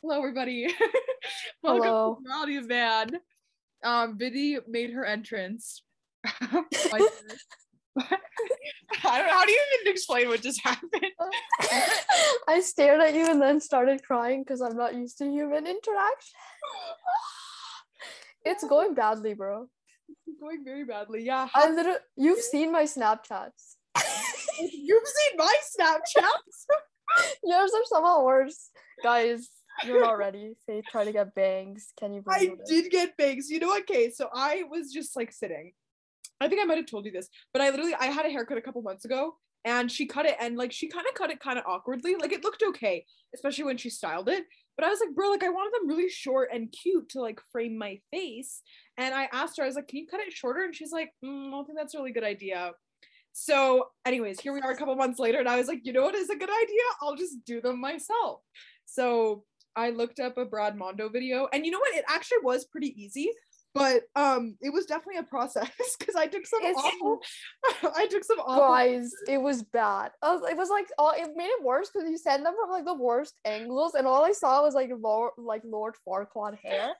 Hello, everybody. Welcome Hello. to Reality Man. Um, Biddy made her entrance. I don't know. How do you even explain what just happened? I stared at you and then started crying because I'm not used to human interaction. it's going badly, bro. It's going very badly. Yeah. I literally, you've seen my Snapchats. You've seen my Snapchats. Yours are somehow worse. Guys, you're not ready. Faith tried to get bangs. Can you I it? did get bangs. You know what? Okay, so I was just like sitting. I think I might have told you this, but I literally I had a haircut a couple months ago and she cut it and like she kind of cut it kind of awkwardly. Like it looked okay, especially when she styled it. But I was like, bro, like I wanted them really short and cute to like frame my face. And I asked her, I was like, can you cut it shorter? And she's like, mm, I don't think that's a really good idea. So, anyways, here we are a couple months later, and I was like, you know what is a good idea? I'll just do them myself. So I looked up a Brad Mondo video, and you know what? It actually was pretty easy, but um, it was definitely a process because I took some It's- awful, I took some awful. Guys, it was bad. Was, it was like, oh, it made it worse because you sent them from like the worst angles, and all I saw was like Lord, like Lord Farquaad hair.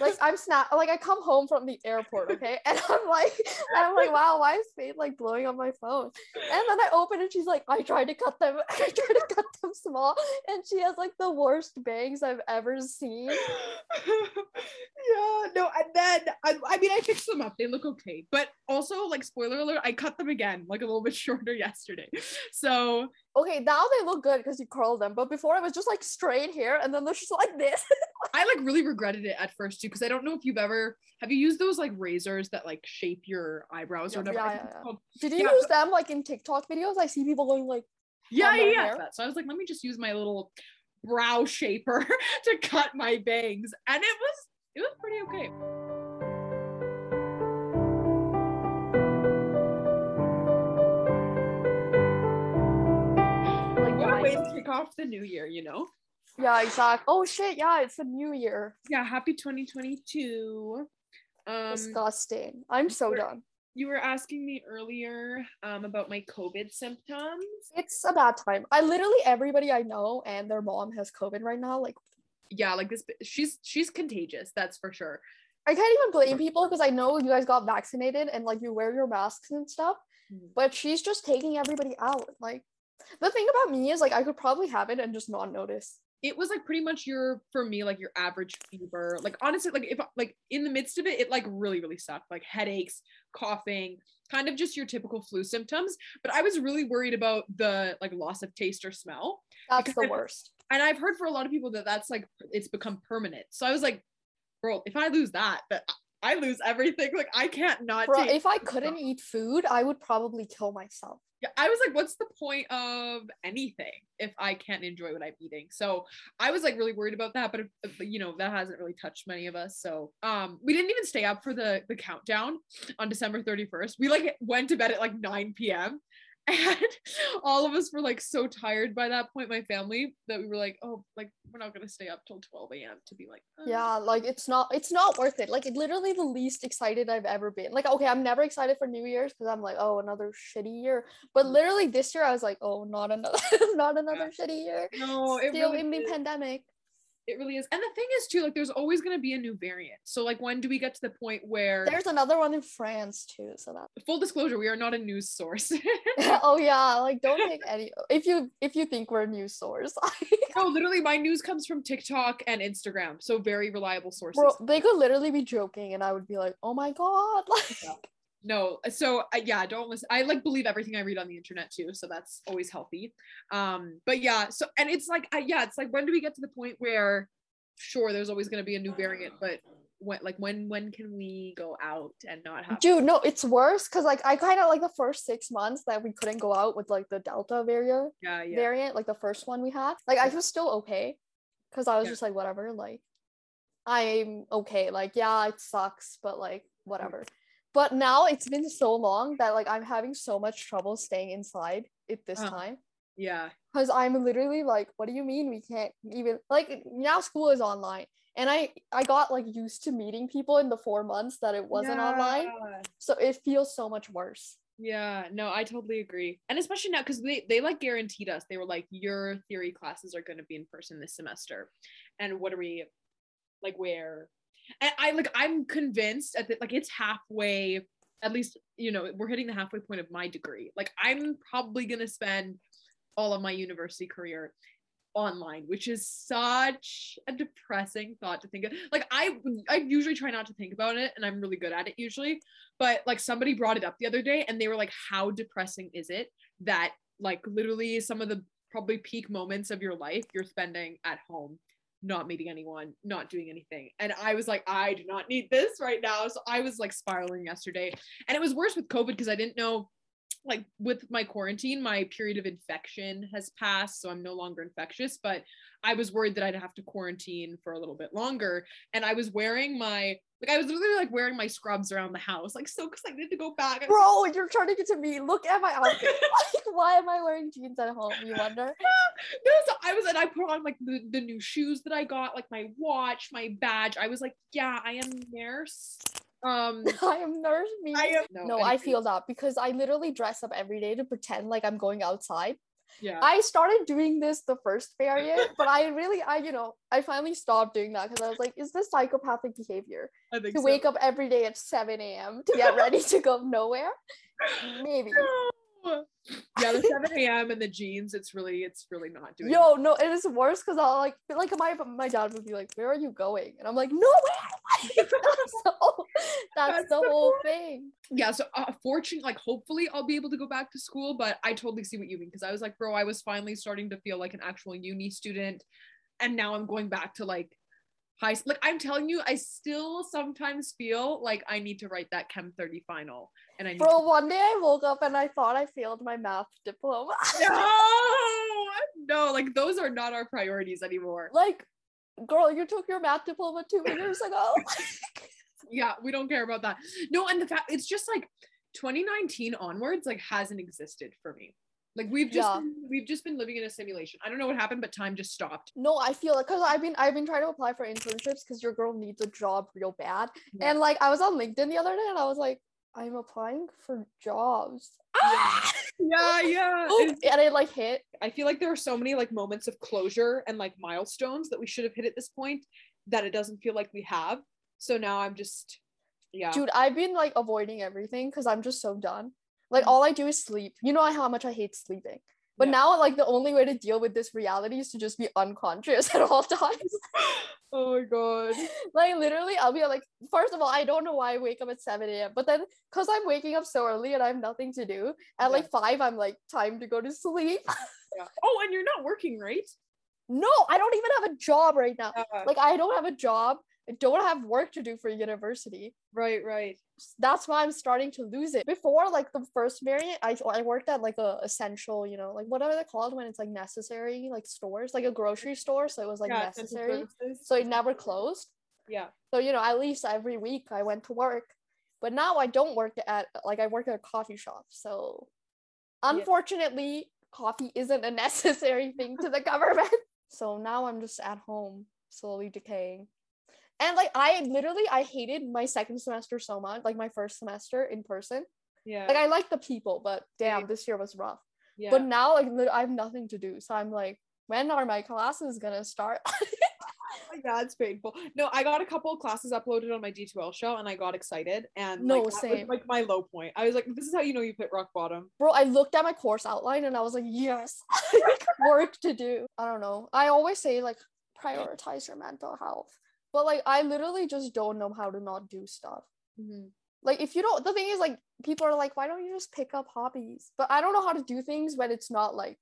like I'm snap like I come home from the airport, okay, and I'm like, and I'm like, wow, why is Faith like blowing up my phone? And then I open it, she's like, I tried to cut them, I tried to cut them small, and she has like the worst bangs I've ever seen. yeah, no, and then I, I mean, I fixed them up. They look okay, but also, like, spoiler alert, I cut them again, like a little bit shorter yesterday. So Okay, now they look good because you curled them, but before it was just like straight hair, and then they're just like this. I like really regretted it at first too, because I don't know if you've ever have you used those like razors that like shape your eyebrows or whatever. Yeah, yeah, yeah. Did you Yeah, use them like in TikTok videos? I see people going like, Yeah, yeah, yeah. So I was like, let me just use my little brow shaper to cut my bangs, and it was it was pretty okay. Way to kick off the new year, you know? Yeah, exactly. Oh shit, yeah, it's a new year. Yeah, happy 2022. Um, Disgusting. I'm so done. you were asking me earlier um, about my COVID symptoms. It's a bad time. I literally everybody I know and their mom has COVID right now. Like Yeah, like this. She's she's contagious. That's for sure. I can't even blame people because I know you guys got vaccinated and like you wear your masks and stuff, Mhm. but she's just taking everybody out. Like the thing about me is like I could probably have it and just not notice. It was like pretty much your for me like your average fever. Like honestly, like if like in the midst of it, it like really really sucked. Like headaches, coughing, kind of just your typical flu symptoms. But I was really worried about the like loss of taste or smell. That's the I- worst. and I've heard for a lot of people that that's like it's become permanent. So I was like, bro, if I lose that, that I lose everything. Like I can't not. Bro, if I couldn't eat food, I would probably kill myself. yeah, I was like, what's the point of anything if I can't enjoy what I'm eating? So I was like really worried about that, but, but, you know that hasn't really touched many of us. So um, we didn't even stay up for the the countdown on December 31st. We like went to bed at like 9 p.m. And all of us were like so tired by that point, my family, that we were like, oh, like we're not gonna stay up till 12 a.m. to be like, "Uh." Yeah, like it's not it's not worth it. Like it literally the least excited I've ever been. Like okay, I'm never excited for New Year's because I'm like, oh, another shitty year. But Mm. literally this year I was like, oh, not another not another shitty year. No, it Still really in the pandemic. It really is. And the thing is too, like there's always gonna be a new variant. So like when do we get to the point where There's another one in France too, so that full disclosure, we are not a news source. oh yeah, like don't take any if you if you think we're a news source. no, literally my news comes from TikTok and Instagram. So very reliable sources. Bro, they could literally be joking and I would be like, oh my god, like Yeah. No so uh, yeah don't listen i like believe everything i read on the internet too so that's always healthy um but yeah so and it's like uh, yeah it's like when do we get to the point where sure there's always going to be a new variant but when like when when can we go out and not have dude, no, it's worse because like I kind of like the first six months that we couldn't go out with like the Delta variant. yeah yeah variant, like the first one we had. Like I was still okay because I was Yeah. just like, whatever, like I'm okay. Like, yeah, it sucks, but like whatever. But now it's been so long that like I'm having so much trouble staying inside at this time. yeah Because I'm literally like, what do you mean we can't even like now school is online. And I I got like used to meeting people in the four months that it wasn't online. So it feels so much worse. Yeah, no, I totally agree. And especially now because they, they like guaranteed us, they were like, your theory classes are going to be in person this semester. And what are we like, where? And I like, I'm convinced at the, like, it's halfway, at least, you know, we're hitting the halfway point of my degree. Like, I'm probably going to spend all of my university career online which is such a depressing thought to think of like i i usually try not to think about it and i'm really good at it usually but like somebody brought it up the other day and they were like how depressing is it that like literally some of the probably peak moments of your life you're spending at home not meeting anyone not doing anything. And i was like i do not need this right now. So i was like spiraling yesterday. And it was worse with covid because i didn't know like with my quarantine, my period of infection has passed, so I'm no longer infectious, but I was worried that I'd have to quarantine for a little bit longer. And I was wearing my like I was literally like wearing my scrubs around the house, like so excited to go back. Bro, you're turning it to me. Look at my outfit. like, why am I wearing jeans at home? You wonder? no, so I was and I put on like the, the new shoes that I got, like my watch, my badge. I was like, yeah, I am nurse. Um, I am nurse me. I am no, I feel that because I literally dress up every day to pretend like I'm going outside. Yeah. I started doing this the first period, but I really, I, you know, I finally stopped doing that because I was like, is this psychopathic behavior I think to so. wake up every day at 7 a.m. to get ready to go nowhere? Maybe. No. Yeah, the 7 a.m. and the jeans, it's really, it's really not doing Yo, no, it is worse because I'll like, like my my dad would be like, "Where are you going?" And I'm like, "Nowhere." that's the whole, that's That's the the whole thing. yeah so uh, fortunately like hopefully i'll be able to go back to school but i totally see what you mean because i was like bro i was finally starting to feel like an actual uni student and now i'm going back to like high like i'm telling you i still sometimes feel like i need to write that chem 30 final and i Bro, one day I woke up and I thought I failed my math diploma. no no like those are not our priorities anymore like, girl, you took your math diploma two years ago. yeah we don't care about that no and the fact it's just like 2019 onwards like hasn't existed for me like we've just Yeah. been, we've just been living in a simulation i don't know what happened but time just stopped no, I feel like because I've been I've been trying to apply for internships because your girl needs a job real bad. Yeah. And like I was on LinkedIn the other day and I was like, I'm applying for jobs. Ah! yeah yeah Oop, and it like hit. i feel like there are so many like moments of closure and like milestones that we should have hit at this point that it doesn't feel like we have so now i'm just yeah Dude, I've been like avoiding everything because I'm just so done. Like Mm. all I do is sleep. You know how much I hate sleeping. But Yeah. now like the only way to deal with this reality is to just be unconscious at all times. oh my god like literally I'll be like, first of all, I don't know why I wake up at 7 a.m. But then because I'm waking up so early and I have nothing to do, at like five, I'm like, time to go to sleep. yeah. oh and you're not working right no, I don't even have a job right now. uh, Like I don't have a job. Don't have work to do for university. right right that's why I'm starting to lose it. Before, like the first variant, I I worked at like a essential, you know, like whatever they're called when it's like necessary, like stores, like a grocery store. So it was like yeah, necessary. So it never closed. yeah So you know, at least every week I went to work. But now I don't work at like I work at a coffee shop. So unfortunately, coffee isn't a necessary thing to the government. So now I'm just at home, slowly decaying. And like I literally I hated my second semester so much, like my first semester in person. yeah Like I like the people, but damn, Same. this year was rough. yeah But now like I have nothing to do. So I'm like, when are my classes gonna start? Oh yeah it's painful no i got a couple of classes uploaded on my d2l shell and i got excited and No, like, same. like my low point i was like this is how you know you've hit rock bottom Bro, I looked at my course outline and I was like, yes, work to do. I don't know. I always say like prioritize your mental health. But like I literally just don't know how to not do stuff. Mhm. Like if you don't the thing is like people are like, why don't you just pick up hobbies? But I don't know how to do things when it's not like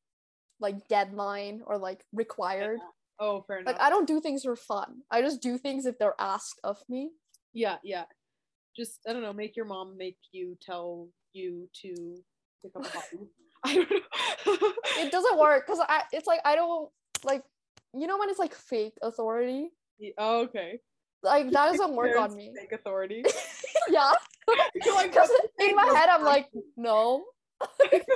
like deadline or like required. oh fair enough Like I don't do things for fun. I just do things if they're asked of me. yeah yeah just i don't know make your mom make you tell you to pick up a hobby i don't know It doesn't work because I it's like I don't like you know when it's like fake authority? Oh, okay Like that doesn't work on me. take authority yeah. Like, in my head I'm like, no. like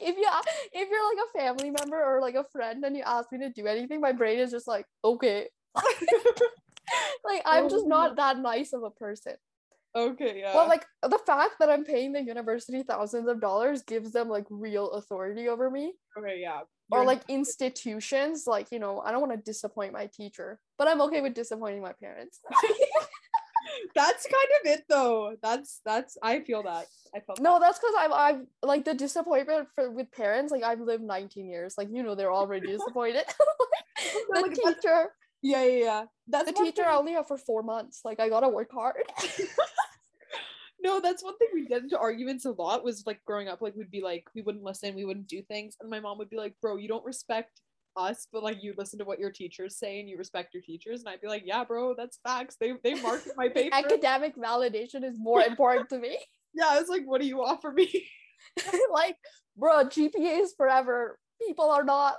if you if you're like a family member or like a friend and you ask me to do anything, my brain is just like, okay. like I'm just not that nice of a person. Okay, yeah. Well, like the fact that I'm paying the university thousands of dollars gives them like real authority over me. okay, yeah. Or You're- like institutions, like you know, I don't want to disappoint my teacher, but I'm okay with disappointing my parents. that's kind of it though. That's that's I feel that. I felt no, that's because I've I've like the disappointment for with parents. Like I've lived 19 years. Like you know, they're already disappointed. The like, teacher, Yeah, yeah, yeah. That's the teacher thing- I only have for four months. Like I gotta work hard. No, that's one thing we get into arguments a lot was like growing up, like we'd be like, we wouldn't listen, we wouldn't do things. And my mom would be like, bro, you don't respect us, but like you listen to what your teachers say and you respect your teachers. And I'd be like, yeah, bro, that's facts. They they marked my paper. Academic validation is more important to me. yeah, I was like, what do you offer me? like, bro, GPA is forever. People are not.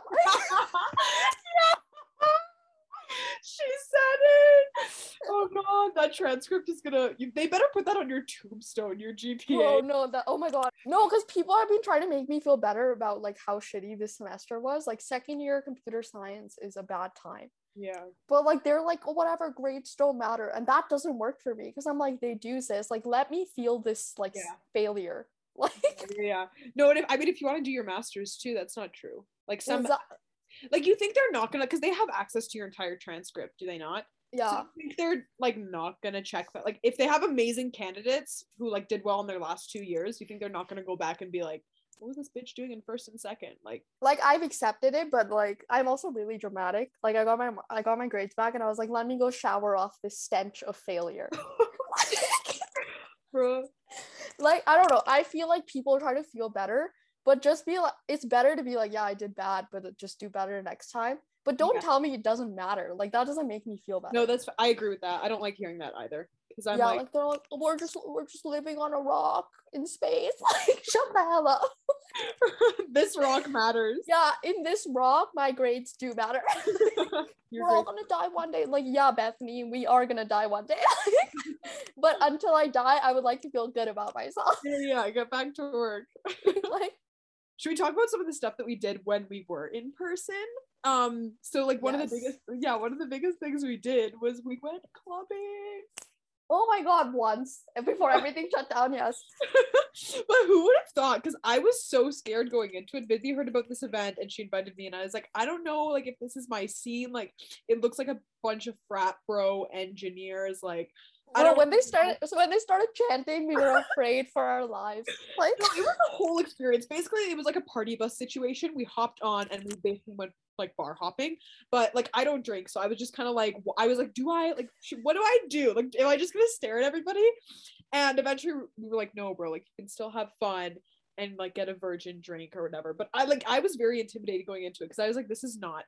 She said it. Oh god, that transcript is gonna. You, they better put that on your tombstone, your GPA. Oh no, that oh my god. No, because people have been trying to make me feel better about like how shitty this semester was. Like second year computer science is a bad time. Yeah. But like they're like, oh, whatever, grades don't matter. And that doesn't work for me because I'm like, they do this. Like, let me feel this like Yeah. failure. Like Yeah. No, and if, I mean, if you want to do your masters too, that's not true. Like some, like you think they're not gonna, because they have access to your entire transcript, do they not? So yeah. you think they're like not gonna check that? Like, if they have amazing candidates who like did well in their last two years, you think they're not gonna go back and be like, what was this bitch doing in first and second? Like, Like I've accepted it, but like I'm also really dramatic. Like I got my I got my grades back and I was like, let me go shower off this stench of failure. bro. like I don't know. I feel like people try to feel better, but just be like it's better to be like, yeah, I did bad, but uh, just do better next time. But don't Yeah. tell me it doesn't matter. Like that doesn't make me feel better. No, that's I agree with that. I don't like hearing that either. Because I'm yeah, like, like, they're like, we're just we're just living on a rock in space. Like, shut the hell up. this rock matters. Yeah, in this rock, my grades do matter. We're all gonna die one day. Like, yeah, Bethany, we are gonna die one day. but until I die, I would like to feel good about myself. Yeah, yeah, get back to work. like, Should we talk about some of the stuff that we did when we were in person? Um, so like one of the biggest, yeah, one of the biggest things we did was we went clubbing. oh my god, once before everything shut down, yes. but who would have thought? Because I was so scared going into it. Busy heard about this event and she invited me, and I was like, I don't know, like if this is my scene. Like it looks like a bunch of frat bro engineers. Like I don't when they started so when they started chanting, we were afraid for our lives. Like No, it was a whole experience. Basically, it was like a party bus situation. We hopped on and we basically went like bar hopping. But like, I don't drink, so I was just kind of like, I was like, do I like, what do I do? Like, am I just gonna stare at everybody? And eventually, we were like, no, bro, like you can still have fun and like get a virgin drink or whatever. But I like, I was very intimidated going into it because I was like, this is not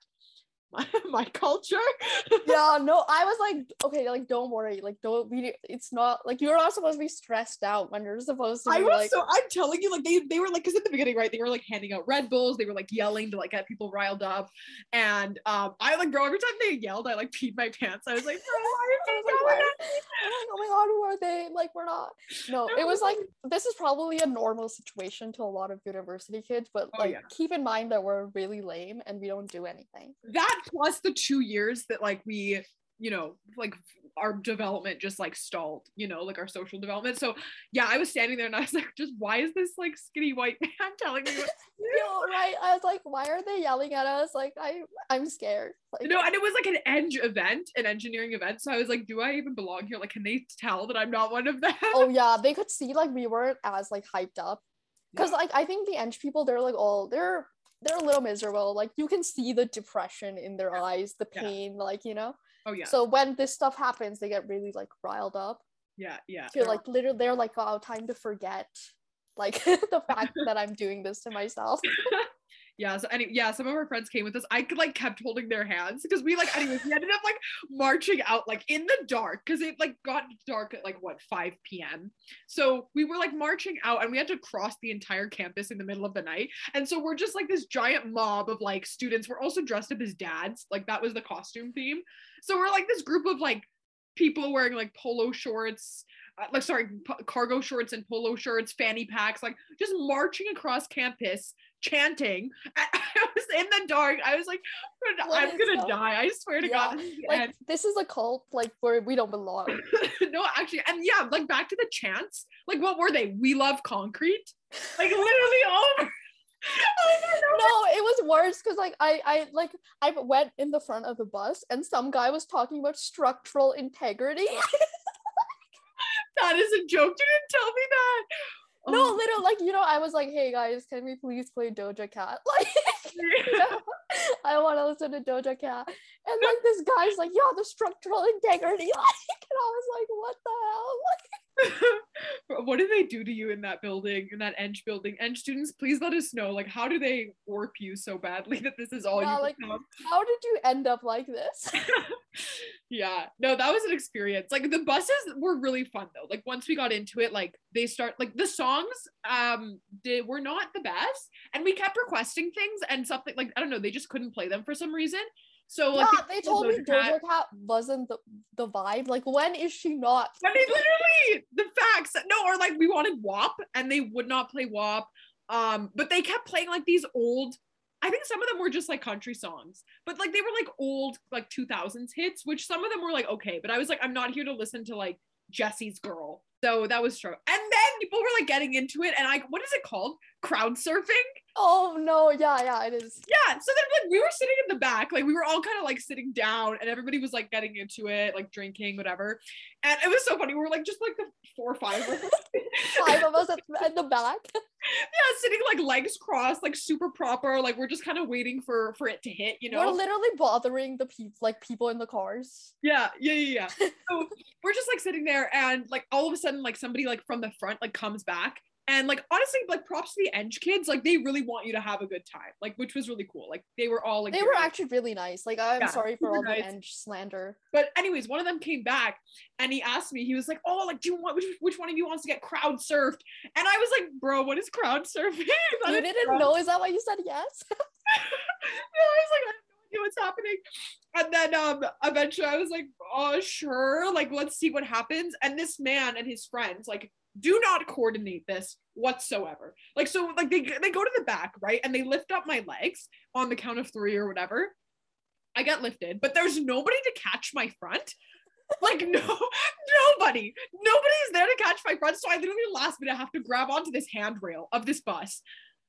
my my culture. yeah, no, I was like, okay, like don't worry, like don't be. It's not like you're not supposed to be stressed out when you're supposed to be I was like. so I'm telling you, like they they were like, because in the beginning, right, they were like handing out Red Bulls, they were like yelling to like get people riled up, and um, I like, bro, every time they yelled, I like peed my pants. I was like, bro, why are they like, yelling "Why at are- like, oh my god, who are they? Like, we're not. No, it was like this is probably a normal situation to a lot of university kids, but Oh, like yeah. keep in mind that we're really lame and we don't do anything. that plus the two years that like we you know like our development just like stalled you know like our social development so yeah i was standing there and i was like just why is this like skinny white man telling me what Yo, right? I was like, why are they yelling at us? Like, I, I'm scared. Like, no and it was like an eng event an engineering event so i was like do i even belong here like can they tell that i'm not one of them oh yeah, they could see like we weren't as like hyped up, because Yeah. like I think the Eng people, they're like all they're they're a little miserable. Like you can see the depression in their eyes, the Yeah. pain, like you know. oh yeah So when this stuff happens, they get really like riled up. yeah yeah feel like literally they're like oh time to forget like the fact that i'm doing this to myself Yeah, so any yeah, some of our friends came with us. I could like kept holding their hands because we like anyways, we ended up like marching out like in the dark because it like got dark at like what 5 p.m. So we were like marching out and we had to cross the entire campus in the middle of the night. And so we're just like this giant mob of like students. We're also dressed up as dads, like that was the costume theme. So we're like this group of like people wearing like polo shorts, uh, like sorry, p- cargo shorts and polo shirts, fanny packs, like just marching across campus chanting. I, I was in the dark. I was like, I'm gonna die. I swear to Yeah, God. this is the Like end. this is a cult like where we don't belong. no, actually, and yeah, like back to the chants. Like, what were they? We love concrete. Like literally over. no, it was worse because like I I like I went in the front of the bus and some guy was talking about structural integrity. That is a joke. You didn't tell me that. No, Oh, literally like you know I was like, hey guys, can we please play Doja Cat? Like I want to listen to Doja Cat. And like this guy's like, yeah, the structural integrity. Like, and I was like, what the hell? Like, what do they do to you in that building, in that Eng building? Eng students, please let us know. Like, how do they warp you so badly that this is all Yeah, you like- become? how did you end up like this? yeah, no, that was an experience. Like the buses were really fun though. Like once we got into it, like they start like the songs um they were not the best, and we kept requesting things and something like I don't know, they just couldn't play them for some reason. So like yeah, they told me Doja Cat- Cat wasn't the, the vibe. Like, when is she not? I mean, literally the facts. No, or like we wanted WAP and they would not play WAP. Um, but they kept playing like these old. I think some of them were just like country songs, but like they were like old like 2000s hits, which some of them were like okay. But I was like, I'm not here to listen to like Jessie's Girl. So that was true. And then people were like getting into it, and I what is it called? Crowd surfing. Oh no, yeah, yeah, it is. Yeah. So then like we were sitting in the back, like we were all kind of like sitting down and everybody was like getting into it, like drinking, whatever. And it was so funny. We were like just like the four or five of us. Five of us at, at the back. yeah, sitting like legs crossed, like super proper. Like we're just kind of waiting for for it to hit, you know, We're literally bothering the people, like people in the cars. yeah, yeah, yeah, yeah. so we're just like sitting there and like all of a sudden, like somebody like from the front like comes back. And like honestly, like props to the Eng kids, like they really want you to have a good time, like which was really cool. Like they were all like They were actually really nice. Like, I'm Yeah, sorry for all nice. the Eng slander. But anyways, one of them came back and he asked me, he was like, "Oh, like, do you want which, which one of you wants to get crowd surfed?" And I was like, "Bro, what is crowd surfing?" I You didn't didn't know. Is that why you said yes? Yeah, I was like, What's happening. And then um eventually I was like, oh sure, like let's see what happens. And this man and his friends like do not coordinate this whatsoever. Like so like they they go to the back, right? And they lift up my legs on the count of 3 or whatever. I get lifted, but there's nobody to catch my front. Like no, nobody, nobody's there to catch my front. So I literally last minute have to grab onto this handrail of this bus,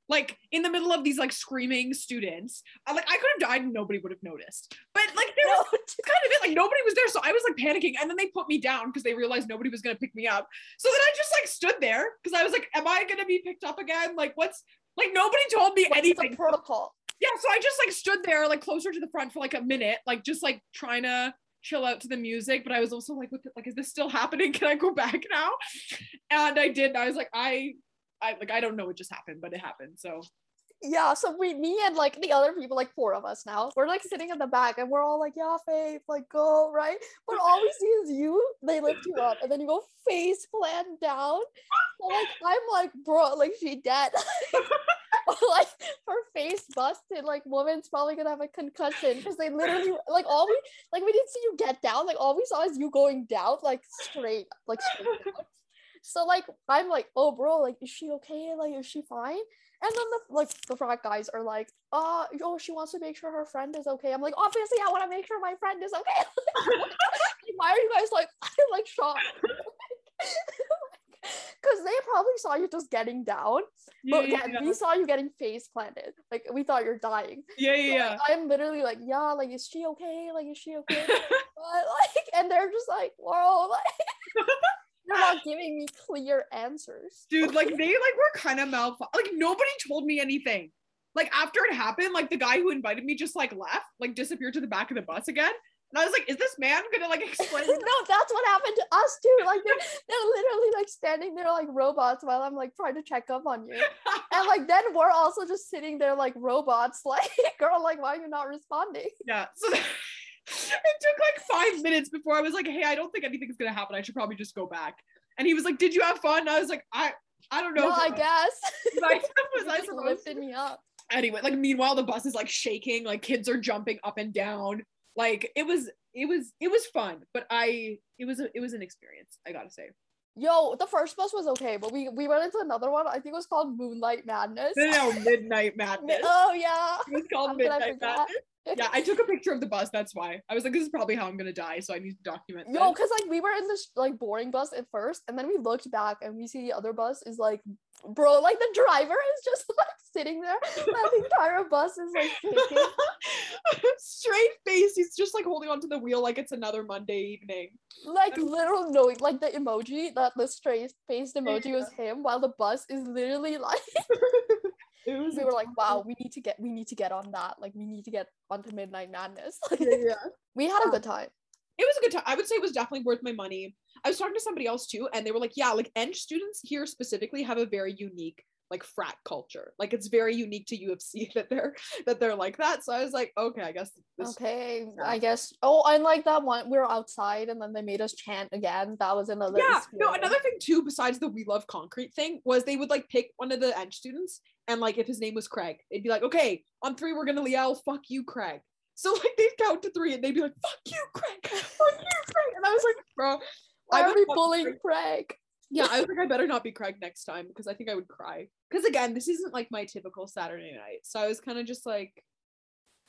like in the middle of these like screaming students. I, like I could have died and nobody would have noticed. But like there was No, kind of it, like nobody was there, so I was like panicking, and then they put me down because they realized nobody was gonna pick me up. So then I just like stood there because I was like, "Am I gonna be picked up again? Like what's like nobody told me what's anything." the protocol? yeah, so I just like stood there like closer to the front for like a minute, like just like trying to chill out to the music. But I was also like, what the, like, is this still happening? Can I go back now? And I did. And I was like, I, I like, I don't know what just happened, but it happened. So Yeah, so we, me and like the other people, like four of us now, we're like sitting in the back and we're all like, yeah, Faith, like go, right? But all we see is you, they lift you up and then you go face plant down. So like, I'm like, bro, like she dead. like her face busted, like woman's probably gonna have a concussion because they literally, like all we, like we didn't see you get down, like all we saw is you going down, like straight, like straight down. So like I'm like, oh bro, like is she okay? Like is she fine? And then the like the frat guys are like, uh, oh, she wants to make sure her friend is okay. I'm like, obviously I want to make sure my friend is okay. Why are you guys like i like shocked? Because they probably saw you just getting down, yeah, but yeah, yeah, we saw you getting face planted. Like we thought you're dying. yeah, So, yeah, like, I'm literally like, yeah, like is she okay? Like is she okay? but like, and they're just like, whoa, like they're not giving me clear answers. dude. Like they like were kind of malf. Like nobody told me anything. Like after it happened, like the guy who invited me just like left, like disappeared to the back of the bus again. And I was like, is this man gonna like explain? no, that's what happened to us too. Like they're, they're literally like standing there like robots while I'm like trying to check up on you. And like then we're also just sitting there like robots, like girl, like why are you not responding? Yeah. So it took like five minutes before I was like, hey, I don't think anything's gonna happen. I should probably just go back. And he was like, Did you have fun? And I was like, I I don't know. No, I guess. Was I, was I supposed lifted me up. Anyway, like meanwhile the bus is like shaking, like kids are jumping up and down. Like it was it was it was fun, but I it was a, it was an experience, I gotta say. Yo, the first bus was okay, but we we went into another one. I think it was called Moonlight Madness. No, no, no, Midnight Madness. Oh yeah. It was called How could I Midnight? Madness. Yeah, I took a picture of the bus. That's why I was like, "This is probably how I'm gonna die," so I need to document. Yo, this. cause like we were in this like boring bus at first, and then we looked back and we see the other bus is like, bro, like the driver is just like sitting there. while the entire bus is like shaking. Straight face. He's just like holding onto the wheel like it's another Monday evening. like literal no, like the emoji that the straight faced emoji was him, while the bus is literally like It was we were like, wow, we need to get we need to get on that. Like we need to get onto Midnight Madness. Like, Yeah, yeah. we had a good time. It was a good time. I would say it was definitely worth my money. I was talking to somebody else too, and they were like, "Yeah, like Eng students here specifically have a very unique like frat culture. Like it's very unique to U of C that they're that they're like that." So I was like, "Okay, I guess this." Okay. I guess. Oh, and like that one, we were outside, and then they made us chant again. That was another. Yeah. No, another thing too, besides the "We Love Concrete" thing, was they would like pick one of the Eng students, and like if his name was Craig, they'd be like, "Okay, on three, we're gonna yell, fuck you, Craig." So like they'd count to three, and they'd be like, "Fuck you, Craig! Fuck you, Craig!" And I was like, "Bro." Why I are we be bullying Craig. Craig? Yeah, I was like, I better not be Craig next time because I think I would cry. Because again, this isn't like my typical Saturday night. So I was kind of just like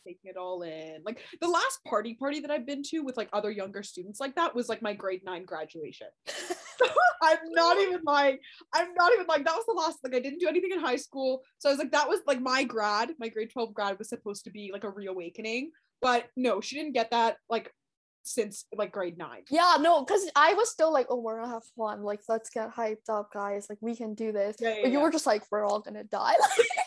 taking it all in. Like the last party party that I've been to with like other younger students like that was like my grade nine graduation. I'm not even like, I'm not even like, that was the last, like I didn't do anything in high school. So I was like, that was like my grad, my grade 12 grad was supposed to be like a reawakening. But no, she didn't get that like since like grade nine. Yeah, no, because I was still like, oh, we're gonna have fun. Like, let's get hyped up, guys. Like, we can do this. Yeah, yeah, but you yeah. were just like, we're all gonna die.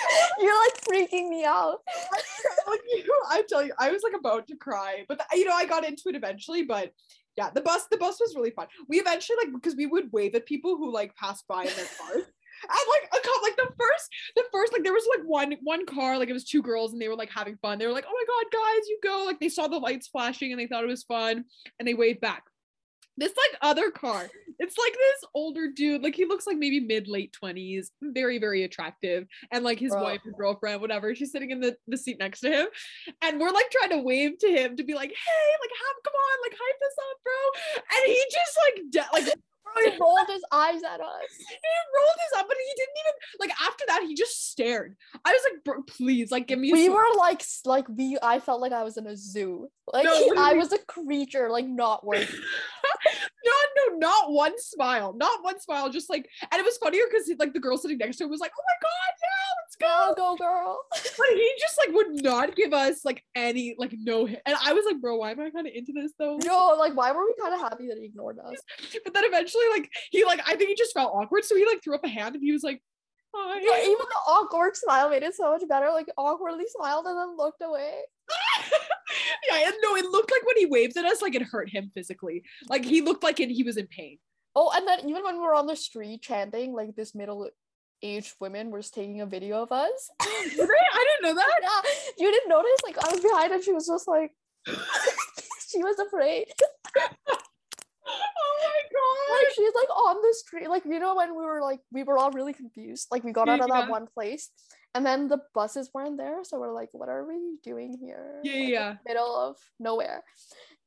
You're like freaking me out. like you, I tell you, I was like about to cry, but th- you know, I got into it eventually. But yeah, the bus, the bus was really fun. We eventually like because we would wave at people who like passed by in their cars. And like a couple, like the first, the first, like there was like one one car, like it was two girls, and they were like having fun. They were like, "Oh my god, guys, you go!" Like they saw the lights flashing and they thought it was fun, and they waved back. This like other car, it's like this older dude, like he looks like maybe mid late twenties, very very attractive, and like his wife or girlfriend, whatever, she's sitting in the the seat next to him, and we're like trying to wave to him to be like, hey, like have come on, like hype us up, bro, and he just like de- like he rolled his eyes at us. he rolled his up, but he didn't even like after that he just stared. I was like, bro, please, like give me. We were like, like we. I felt like I was in a zoo. Like No, I was a creature, like not worth. no, no, not one smile, not one smile. Just like, and it was funnier because like the girl sitting next to him was like, "Oh my god, yeah, let's go!" Go, go, girl. But he just like would not give us like any like no. hit. And I was like, "Bro, why am I kind of into this though?" No, like, why were we kind of happy that he ignored us? But then eventually, like he like I think he just felt awkward, so he like threw up a hand and he was like, "Hi." But even the awkward smile made it so much better. Like awkwardly smiled and then looked away. yeah, and no, it looked like when he waved at us, like it hurt him physically. Like he looked like it, he was in pain. Oh, and then even when we were on the street chanting, like this middle-aged women was taking a video of us. I didn't know that. yeah, you didn't notice? Like I was behind and she was just like, she was afraid. Oh my god. like she's like on the street like you know when we were like we were all really confused like we got out of that one place and then the buses weren't there so we're like what are we doing here Yeah, Like, yeah. middle of nowhere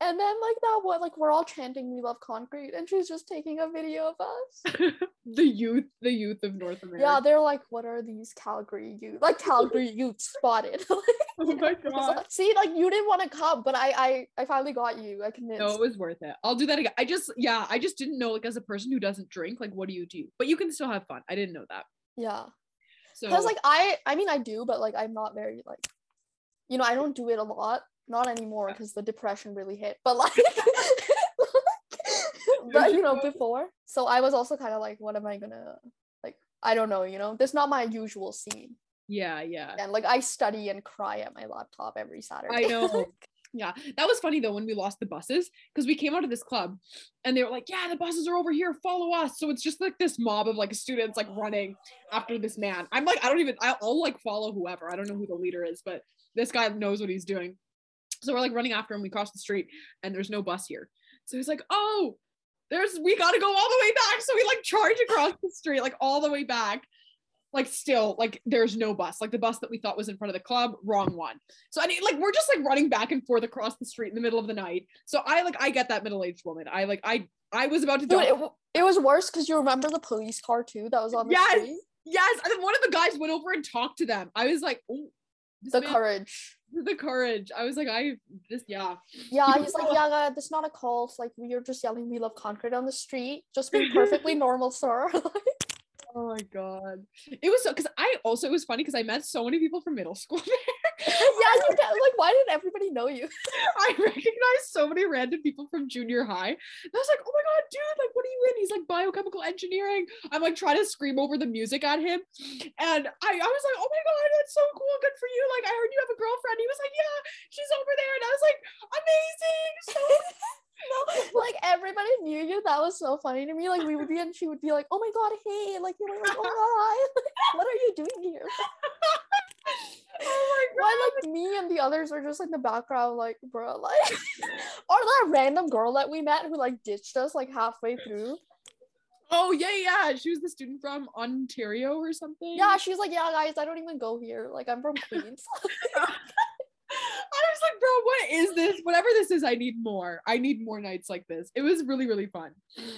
and then like that one like we're all chanting we love concrete and she's just taking a video of us the youth, the youth of North America. yeah they're like what are these calgary youth like calgary youth spotted Oh my was god. like, see like you didn't want to come but I, I i finally got you i convinced No, it was worth it. I'll do that again. I just, yeah, I just didn't know, like, as a person who doesn't drink, like, what do you do? But you can still have fun. I didn't know that. yeah So, because like i i mean i do but like i'm not very like you know i don't do it a lot. Not anymore because the depression really hit but like but you know before. So i was also kind of like what am i gonna like i don't know you know? That's not my usual scene. Yeah, yeah. and like i study and cry at my laptop every saturday. I know. Yeah, that was funny though when we lost the buses because we came out of this club and they were like, "Yeah, the buses are over here. Follow us." So it's just like this mob of like students like running after this man. I'm like, I don't even. I'll, like follow whoever. I don't know who the leader is, but this guy knows what he's doing. So we're like running after him. We cross the street and there's no bus here. So he's like, "Oh, there's we got to go all the way back." So we like charge across the street like all the way back. Like still, like there's no bus. Like the bus that we thought was in front of the club, wrong one. So I mean, like we're just like running back and forth across the street in the middle of the night. So I like I get that middle-aged woman. I like I I was about to die. it, it was worse because you remember the police car too that was on the Yes! street. yes, and then one of the guys went over and talked to them. I was like, oh, The man- courage. the courage. I was like, I this yeah. Yeah, he's like, yeah, that's not a cult. Like, we are just yelling, we love concrete on the street. Just be perfectly normal, sir. Oh my god. It was so because I also it was funny because I met so many people from middle school there. yeah, you like, why did everybody know you? I recognized so many random people from junior high. And I was like, oh my god, dude, like what are you in? He's like biochemical engineering. I'm like trying to scream over the music at him. And I, I was like, oh my god, that's so cool. Good for you. Like I heard you have a girlfriend. He was like, yeah, she's over there. And I was like, amazing. So no, like everybody knew you. That was so funny to me. Like we would be and she would be like, "Oh my god, hey!" Like you know, like, "Oh my, god, what are you doing here?" oh my god. Why like me and the others are just like in the background, like bro, like, or that random girl that we met who like ditched us like halfway through. Oh yeah, yeah. She was the student from Ontario or something. Yeah, she's like, "Yeah, guys, I don't even go here. Like I'm from Queens." I was like, bro, what is this? Whatever this is, I need more. I need more nights like this. It was really, really fun.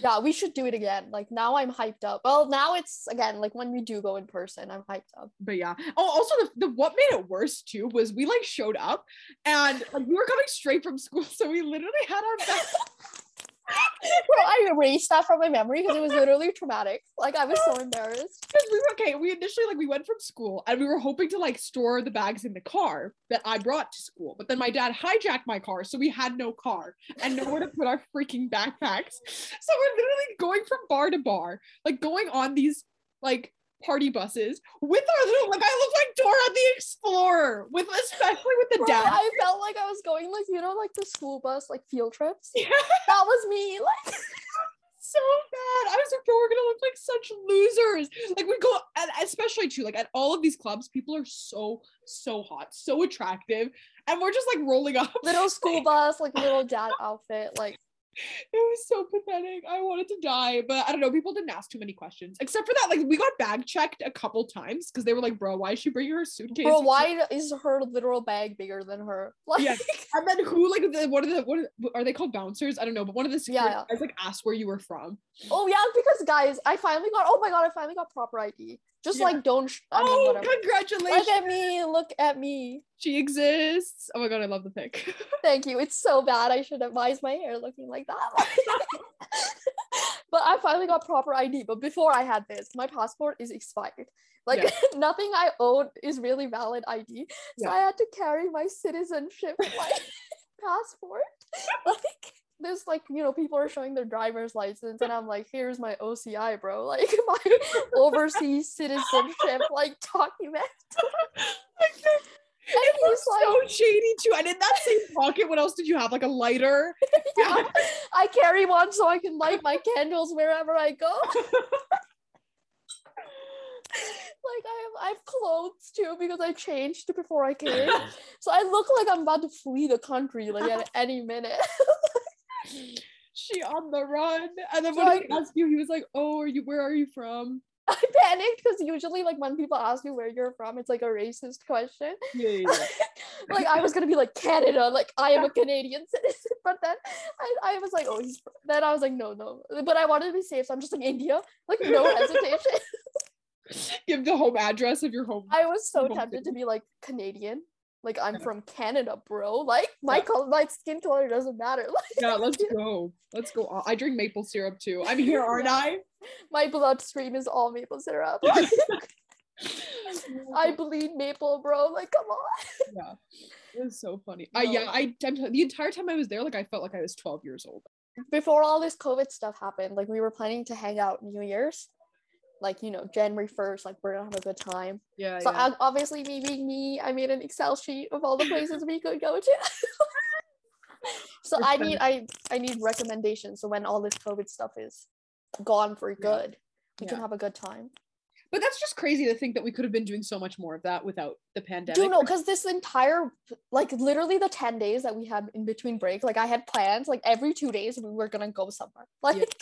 yeah, we should do it again. Like now I'm hyped up. Well, now it's again like when we do go in person, I'm hyped up. But yeah. Oh, also the, the what made it worse too was we like showed up and like we were coming straight from school, so we literally had our back. Bro, I erased that from my memory because it was literally traumatic. Like I was so embarrassed. We were okay. We initially like we went from school and we were hoping to like store the bags in the car that I brought to school. But then my dad hijacked my car, so we had no car and nowhere to put our freaking backpacks. So we're literally going from bar to bar, like going on these like party buses with our little like I look like Dora the Explorer with especially with the Bro, dad. I felt like I was going like you know like the school bus like field trips. Yeah. That was me. Like so bad. I was like, bro, we're gonna look like such losers. Like we go, and especially too, like at all of these clubs, people are so so hot, so attractive, and we're just like rolling up. little school bus, like little dad outfit. Like was so pathetic. I wanted to die, but I don't know. People didn't ask too many questions, except for that. Like we got bag checked a couple times because they were like, "Bro, why is she bringing her suitcase?" bro, why is her literal bag bigger than her? Like Yeah. And then who like the what are the what are, are they called bouncers? I don't know, but one of the security Yeah. guys like asked where you were from. Oh yeah, because guys, I finally got oh my god, I finally got proper ID. Just Yeah. like don't sh- I mean oh, whatever. congratulations! Look at me, look at me. She exists. Oh my god, I love the pic. Thank you. It's so bad. I should have why is my hair looking like that? but I finally got proper ID. But before I had this, my passport is expired. Like Yeah. nothing I own is really valid ID. So Yeah. I had to carry my citizenship like passport. Like there's like, you know, people are showing their driver's license and I'm like, here's my OCI, bro. Like my overseas citizenship like document. And It was like, so shady too. And in that same pocket, what else did you have? Like a lighter? yeah, I carry one so I can light my candles wherever I go. like I have I have clothes too because I changed before I came. So I look like I'm about to flee the country like at any minute. She on the run. And then when I- he asked you, he was like, "Oh, are you? Where are you from?" I panicked because usually like when people ask you where you're from, it's like a racist question. Yeah, yeah, yeah. like I was gonna be like Canada, like I am a Canadian citizen, but then I, I was like, oh, he's fr-" then I was like, no, no, but I wanted to be safe, so I'm just like India, like no hesitation. Give the home address of your home. I was so tempted to be like Canadian, like I'm from Canada, bro. Like my Yeah. color, my skin color doesn't matter. Like yeah, let's go. Let's go. I drink maple syrup too. I'm here, aren't I? my bloodstream is all maple syrup. I bleed maple, bro. Like come on. yeah, it was so funny. I yeah, I the entire time I was there, like I felt like I was 12 years old. Before all this COVID stuff happened, like we were planning to hang out New Year's, like you know January first. Like we're gonna have a good time. Yeah, So yeah. ob- obviously, me being me, I made an Excel sheet of all the places we could go to. so I need I I need recommendations. So when all this COVID stuff is gone for good, we can have a good time. But that's just crazy to think that we could have been doing so much more of that without the pandemic. Do you know? Because this entire like literally the ten days that we had in between break, like I had plans. Like every two days we were gonna go somewhere. Like,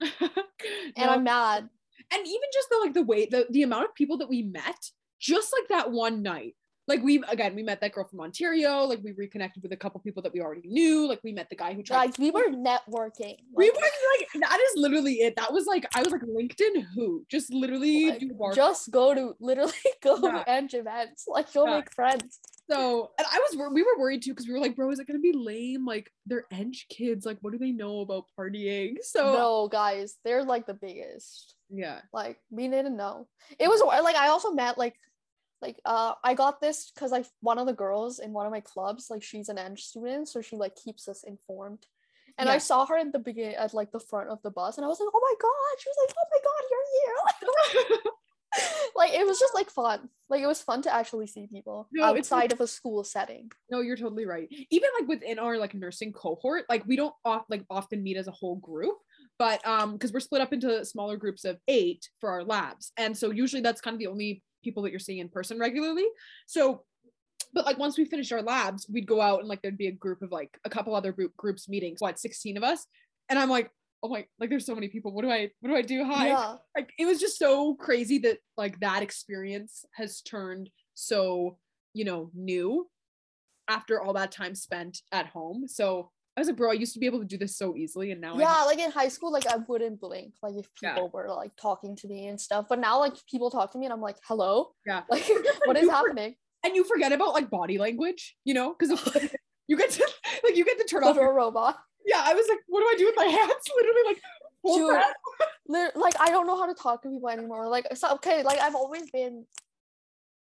Yeah. and No, I'm mad. And even just the like the way the the amount of people that we met just like that one night like we again we met that girl from Ontario. Like we reconnected with a couple people that we already knew. Like we met the guy who tried. Guys, we were networking. we were like that is literally it. That was like I was like LinkedIn who just literally like, just go to literally go Yeah. to Eng events. Like you'll Yeah. make friends. So, and I was, we were worried too because we were like, bro, is it gonna be lame? Like, they're Eng kids. Like, what do they know about partying? So, no, guys, they're like the biggest. Yeah, Like we didn't know. It was like I also met like like uh I got this because like one of the girls in one of my clubs like she's an Eng student so she like keeps us informed. And I saw her in the beginning at like the front of the bus and I was like, oh my god. She was like, oh my god, you're here. like it was just like fun. Like it was fun to actually see people No, it's, like- outside of a school setting. no, you're totally right. Even like within our like nursing cohort, like we don't off, like often meet as a whole group, but um, because we're split up into smaller groups of eight for our labs, and so usually that's kind of the only people that you're seeing in person regularly. So. But like once we finished our labs, we'd go out and like there'd be a group of like a couple other group groups meetings, what 16 of us, and I'm like, oh my, like there's so many people. What do I, what do I do? Hi, Yeah. like it was just so crazy that like that experience has turned so you know new after all that time spent at home so was like bro i used to be able to do this so easily and now I yeah, like in high school, like I wouldn't blink, like if Yeah. people were like talking to me and stuff. But now, like people talk to me, and I'm like, "Hello, yeah like what is you for- happening?" and you forget about like body language you know because you get to like you get to turn off a your, robot. yeah i was like what do i do with my hands literally like hold Dude, like I don't know how to talk to people anymore. Like so, okay, like I've always been,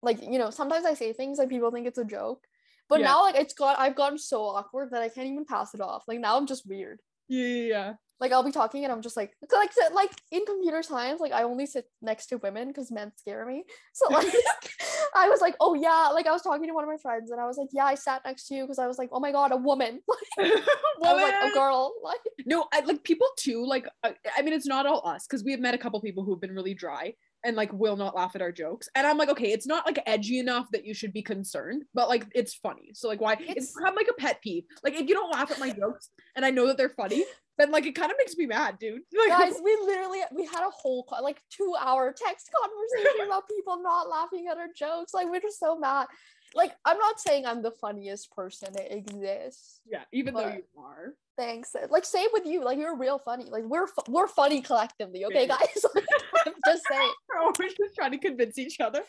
like you know, sometimes I say things like people think it's a joke, but Yeah. now like it's got I've gotten so awkward that I can't even pass it off. Like now I'm just weird. yeah yeah yeah Like I'll be talking and I'm just like like like in computer science, like I only sit next to women because men scare me. So like I was like, oh yeah, like I was talking to one of my friends and I was like, yeah, I sat next to you because I was like, oh my god, a woman. I was like, a girl. Like no I, like people too like uh, i mean it's not all us because we have met a couple people who've been really dry and like will not laugh at our jokes. And i'm like okay it's not like edgy enough that you should be concerned but like it's funny. So like why it's, It's- become like a pet peeve like if you don't laugh at my jokes and i know that they're funny then like it kind of makes me mad dude. Like guys we literally we had a whole like two hour text conversation about people not laughing at our jokes. Like we're just so mad like i'm not saying i'm the funniest person that exists yeah even though you are. thanks. Like same with you. Like you're real funny. Like we're fu- we're funny collectively okay Yeah. guys? I'm just saying. We're always just trying to convince each other.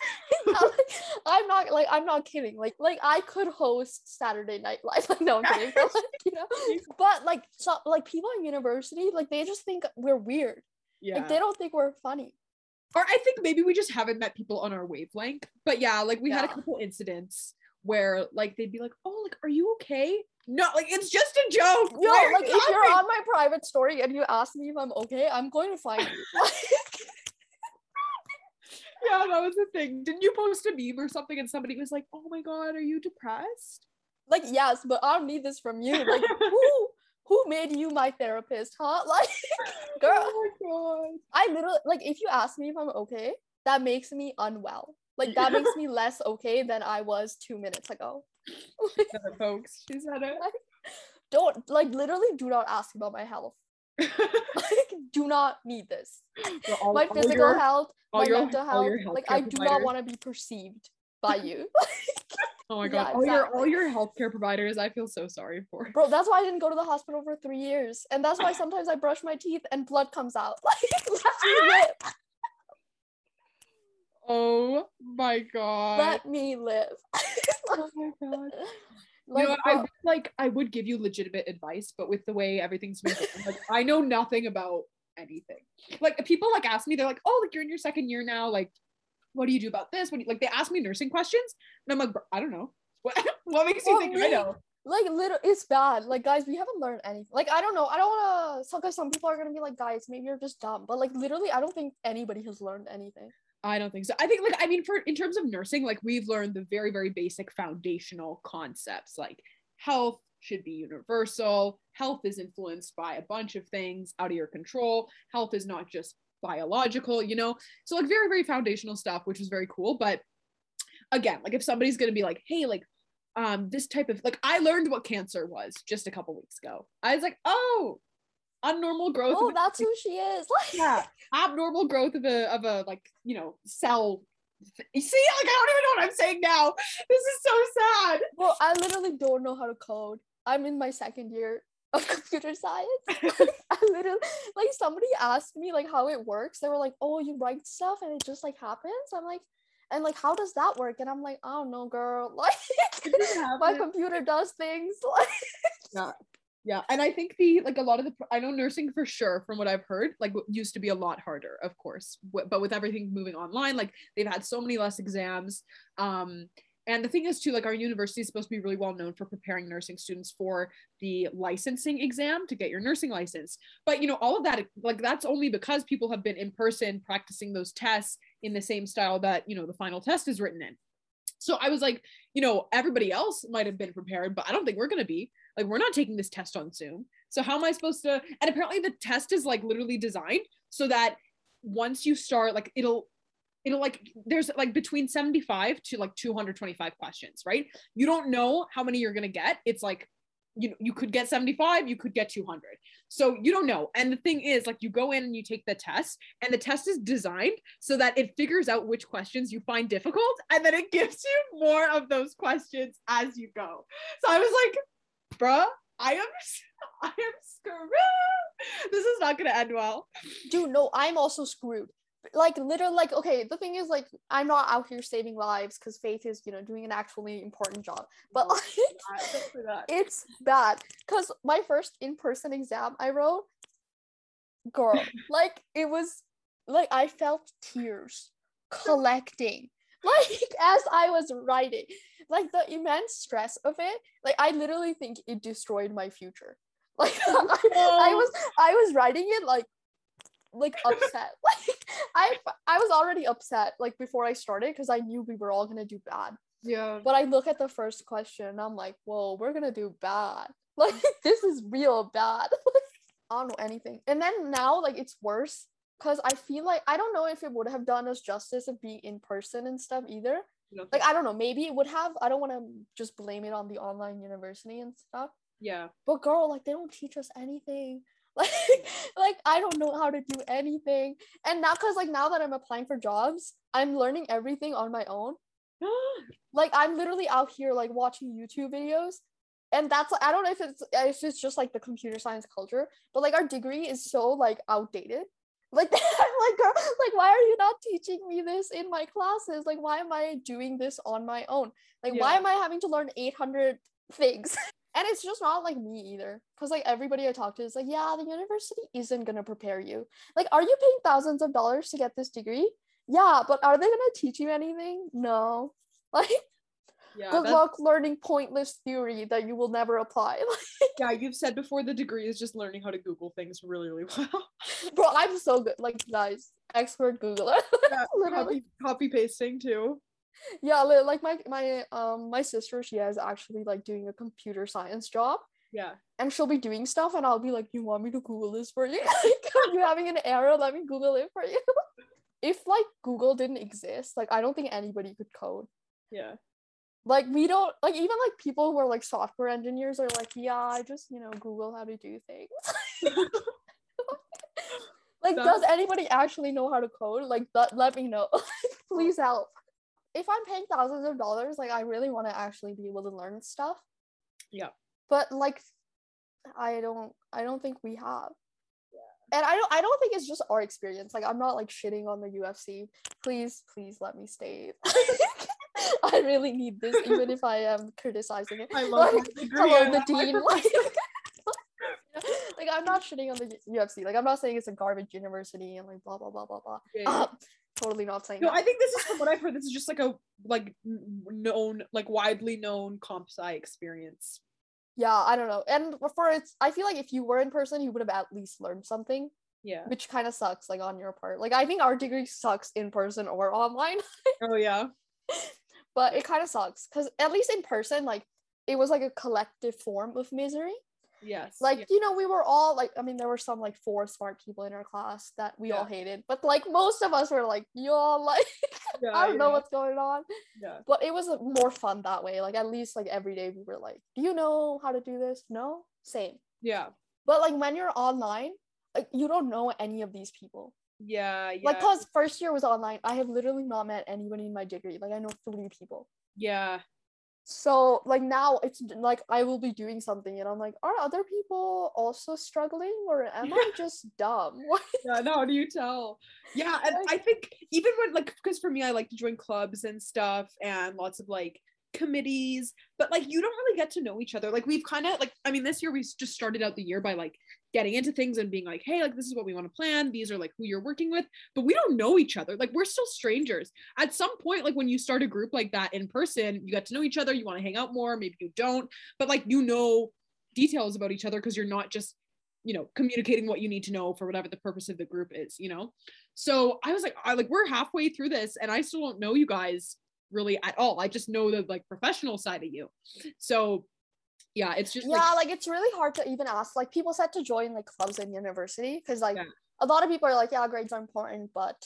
I'm not like i'm not kidding. Like like i could host saturday night live. Like no i'm kidding. But like you know but like so like people in university like they just think we're weird. Yeah. like they don't think we're funny or I think maybe we just haven't met people on our wavelength. But yeah, like we had a couple incidents where like they'd be like, "Oh, like are you okay?" No, like it's just a joke. Yo, Why like if you're on my private story and you ask me if I'm okay, I'm going to find you. yeah, that was the thing. Didn't you post a meme or something and somebody was like, "Oh my god, are you depressed?" like yes, but I don't need this from you. Like who who made you my therapist, huh? Like girl, Oh my god. I literally like if you ask me if I'm okay, that makes me unwell. Like that makes me less okay than I was two minutes ago. Folks, she said it. Don't like literally do not ask about my health. Like do not need this. All- my physical your- health, my your- mental all health. Like I do not want to be perceived by you. Oh my Yeah, god, all your all exactly. your healthcare providers, I feel so sorry for. Bro, that's why I didn't go to the hospital for three years. And that's why sometimes I brush my teeth and blood comes out. Like, let me live. Oh my god. Let me live. oh my god. like, you know, I would, like I would give you legitimate advice, but with the way everything's been going, like I know nothing about anything. Like people like ask me, they're like, "Oh, like you're in your second year now. Like, what do you do about this? What do you, like?" They ask me nursing questions, and I'm like, "I don't know. What what makes you Well, think I know?" like little it's bad. Like guys, we haven't learned anything. Like I don't know. I don't wanna some cause some people are gonna be like, guys, maybe you're just dumb. But like literally, I don't think anybody has learned anything. I don't think so. I think like I mean, for in terms of nursing, like we've learned the very very basic foundational concepts, like health should be universal. Health is influenced by a bunch of things out of your control. Health is not just biological, you know? So, like, very, very foundational stuff, which is very cool. But again, like, if somebody's going to be like, hey, like, um, this type of like, I learned what cancer was just a couple weeks ago. I was like, oh, abnormal growth. Oh, of a- that's who she is. Like yeah, abnormal growth of a of a like you know cell You see, like I don't even know what I'm saying now. This is so sad. Well, I literally don't know how to code. I'm in my second year of computer science. I literally like somebody asked me like how it works. They were like, "Oh, you write stuff and it just like happens." I'm like, and like how does that work? And I'm like, I don't know, girl. Like my computer does things. Like yeah yeah and i think the like a lot of the i know nursing for sure from what i've heard like used to be a lot harder of course but with everything moving online like they've had so many less exams um and the thing is too like our university is supposed to be really well known for preparing nursing students for the licensing exam to get your nursing license but you know all of that like that's only because people have been in person practicing those tests in the same style that you know the final test is written in so i was like you know everybody else might have been prepared but i don't think we're going to be like, we're not taking this test on Zoom. So how am I supposed to? And apparently the test is like literally designed so that once you start, like it'll it'll like there's like between 75 to like 225 questions, right? You don't know how many you're gonna get. It's like you know you could get 75 you could get 200 so you don't know and the thing is like you go in and you take the test and the test is designed so that it figures out which questions you find difficult and then it gives you more of those questions as you go so i was like bruh, I am I am screwed. This is not gonna end well. Dude, no, I'm also screwed. Like literally, like okay, the thing is, like I'm not out here saving lives because Faith is, you know, doing an actually important job. But like, it's bad because my first in-person exam I wrote, girl, like it was like I felt tears collecting like as I was writing. Like the immense stress of it like i literally think it destroyed my future. Like I, I was i was writing it like like upset. Like i i was already upset like before i started because i knew we were all gonna do bad yeah but i look at the first question and i'm like whoa we're gonna do bad like this is real bad i don't know anything and then now like it's worse because i feel like i don't know if it would have done us justice of being in person and stuff either like I don't know, maybe it would have. I don't want to just blame it on the online university and stuff. Yeah. But girl, like they don't teach us anything. Like like I don't know how to do anything. And now cuz like now that I'm applying for jobs, I'm learning everything on my own. like I'm literally out here like watching YouTube videos and that's I don't know if it's if it's just like the computer science culture, but like our degree is so like outdated like I'm like girl, like why are you not teaching me this in my classes like why am i doing this on my own like yeah. why am i having to learn 800 things and it's just not like me either because like everybody i talk to is like yeah the university isn't gonna prepare you. Like are you paying thousands of dollars to get this degree? Yeah but are they gonna teach you anything? No. Like yeah, good luck learning pointless theory that you will never apply. Yeah you've said before the degree is just learning how to google things really really well. Bro i'm so good like guys expert googler. Yeah, copy, copy pasting too yeah like my my um my sister she has actually like doing a computer science job. Yeah. And she'll be doing stuff and i'll be like you want me to google this for you? Are you having an error let me google it for you. If like google didn't exist like i don't think anybody could code. Yeah. Like we don't like even like people who are like software engineers are like yeah i just you know google how to do things. Like does anybody actually know how to code? Like th- let me know. Please help if i'm paying thousands of dollars like i really want to actually be able to learn stuff yeah but like i don't i don't think we have Yeah. and I don't I don't think it's just our experience. Like I'm not like shitting on the U of C. Please, please let me stay. I really need this, even if I am criticizing it. I love like, hello, the dean. Like, I'm not shitting on the U of C. Like I'm not saying it's a garbage university and like blah blah blah blah blah. Yeah, yeah. Um, totally not saying. No, that. I think this is from what I've heard. This is just like a like known, like widely known comp sci experience. Yeah, I don't know. And for it's, I feel like if you were in person, you would have at least learned something. Yeah. Which kind of sucks, like on your part. Like I think our degree sucks in person or online. oh yeah but it kind of sucks because at least in person like it was like a collective form of misery yes like yeah. you know we were all like i mean there were some like four smart people in our class that we yeah. all hated but like most of us were like y'all like yeah, i don't know what's going on yeah but it was more fun that way like at least like every day we were like do you know how to do this no same yeah but like when you're online like you don't know any of these people Yeah, yeah. Like, cause first year was online. I have literally not met anybody in my degree. Like, I know three people. yeah. So like now it's like I will be doing something and I'm like, are other people also struggling or am I just dumb? Yeah, no, how do you tell? Yeah, and Like- I think even when like because for me I like to join clubs and stuff and lots of like committees, but like you don't really get to know each other. Like we've kind of like I mean this year we just started out the year by like getting into things and being like, hey, like this is what we want to plan. These are like who you're working with, but we don't know each other. Like we're still strangers. At some point, like when you start a group like that in person, you get to know each other. You want to hang out more. Maybe you don't, but like you know details about each other because you're not just you know communicating what you need to know for whatever the purpose of the group is you know so i was like i like we're halfway through this and i still don't know you guys really at all i just know the like professional side of you so yeah it's just yeah, like like it's really hard to even ask. Like people said to join like clubs in university because like Yeah. a lot of people are like, yeah, grades are important, but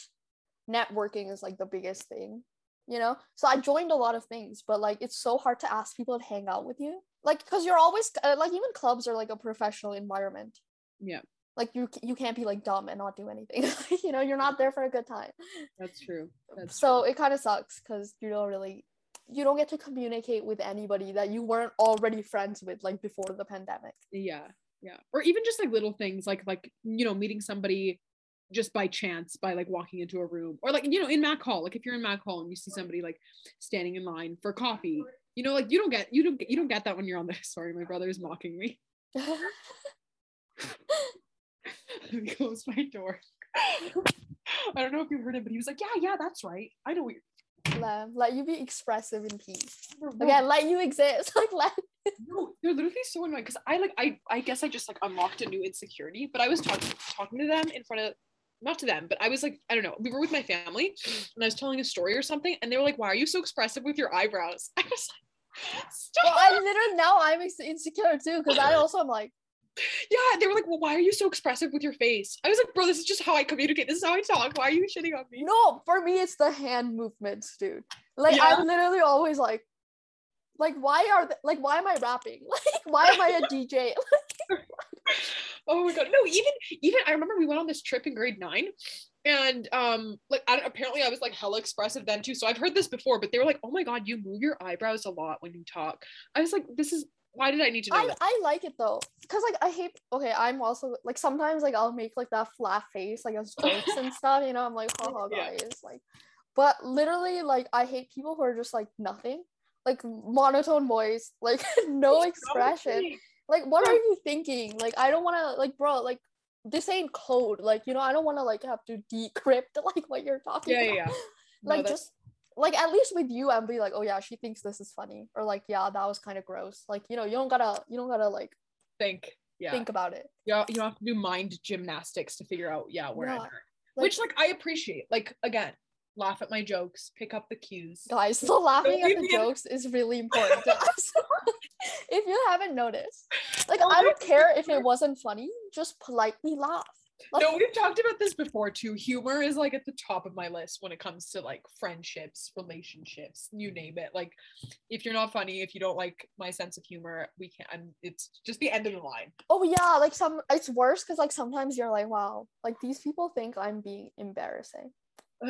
networking is like the biggest thing, you know. So I joined a lot of things, but like it's so hard to ask people to hang out with you, like because you're always uh, like even clubs are like a professional environment. yeah Like you you can't be like dumb and not do anything. you know, you're not there for a good time. that's true that's so it kind of sucks because you don't really you don't get to communicate with anybody that you weren't already friends with like before the pandemic. yeah yeah. Or even just like little things like like you know meeting somebody just by chance by like walking into a room. Or like you know in mac hall like if you're in mac hall and you see somebody like standing in line for coffee you know like you don't get you don't get you don't get that when you're on the sorry my brother is mocking me. Let me close my door i don't know if you heard him but he was like yeah yeah that's right. I know what you're let, let you be expressive in peace. Again, let you exist. Like let no, they're literally so annoying because I like I I guess I just like unlocked a new insecurity. But I was talking talking to them in front of not to them, but I was like I don't know. We were with my family and I was telling a story or something, and they were like, "Why are you so expressive with your eyebrows?" I was like, "Stop!" well, I literally now I'm insecure too because I also am like yeah, they were like, "Well, why are you so expressive with your face?" I was like, "Bro, this is just how I communicate. This is how I talk. Why are you shitting on me?" no, for me it's the hand movements, dude. Like Yeah. I'm literally always like like why are th- like why am I rapping? Like why am I a DJ? oh my god no even even i remember we went on this trip in grade nine and um like I, apparently i was like hella expressive then too so i've heard this before but they were like oh my god you move your eyebrows a lot when you talk i was like this is why did i need to know I, that? I like it though because like I hate okay I'm also like sometimes like I'll make like that flat face like as jokes and stuff you know I'm like haha Yeah. like but literally like I hate people who are just like nothing like monotone voice like no expression. like what are you thinking? Like I don't want to like bro like this ain't code like you know I don't want to like have to decrypt like what you're talking yeah about. yeah. Yeah No, like just like at least with you i'm be like oh yeah she thinks this is funny or like yeah that was kind of gross. Like you know you don't gotta you don't gotta like think yeah. think about it. You you don't have to do mind gymnastics to figure out yeah where Yeah, like- which like i appreciate. Like again laugh at my jokes pick up the cues. Guys the laughing at the jokes is really important to us. If you haven't noticed like i don't care if it wasn't funny just politely laugh no, we've talked about this before too. Humor is like at the top of my list when it comes to like friendships, relationships, you mm. name it. Like, if you're not funny, if you don't like my sense of humor, we can't. I'm, it's just the end of the line. oh yeah like some it's worse because like sometimes you're like wow like these people think i'm being embarrassing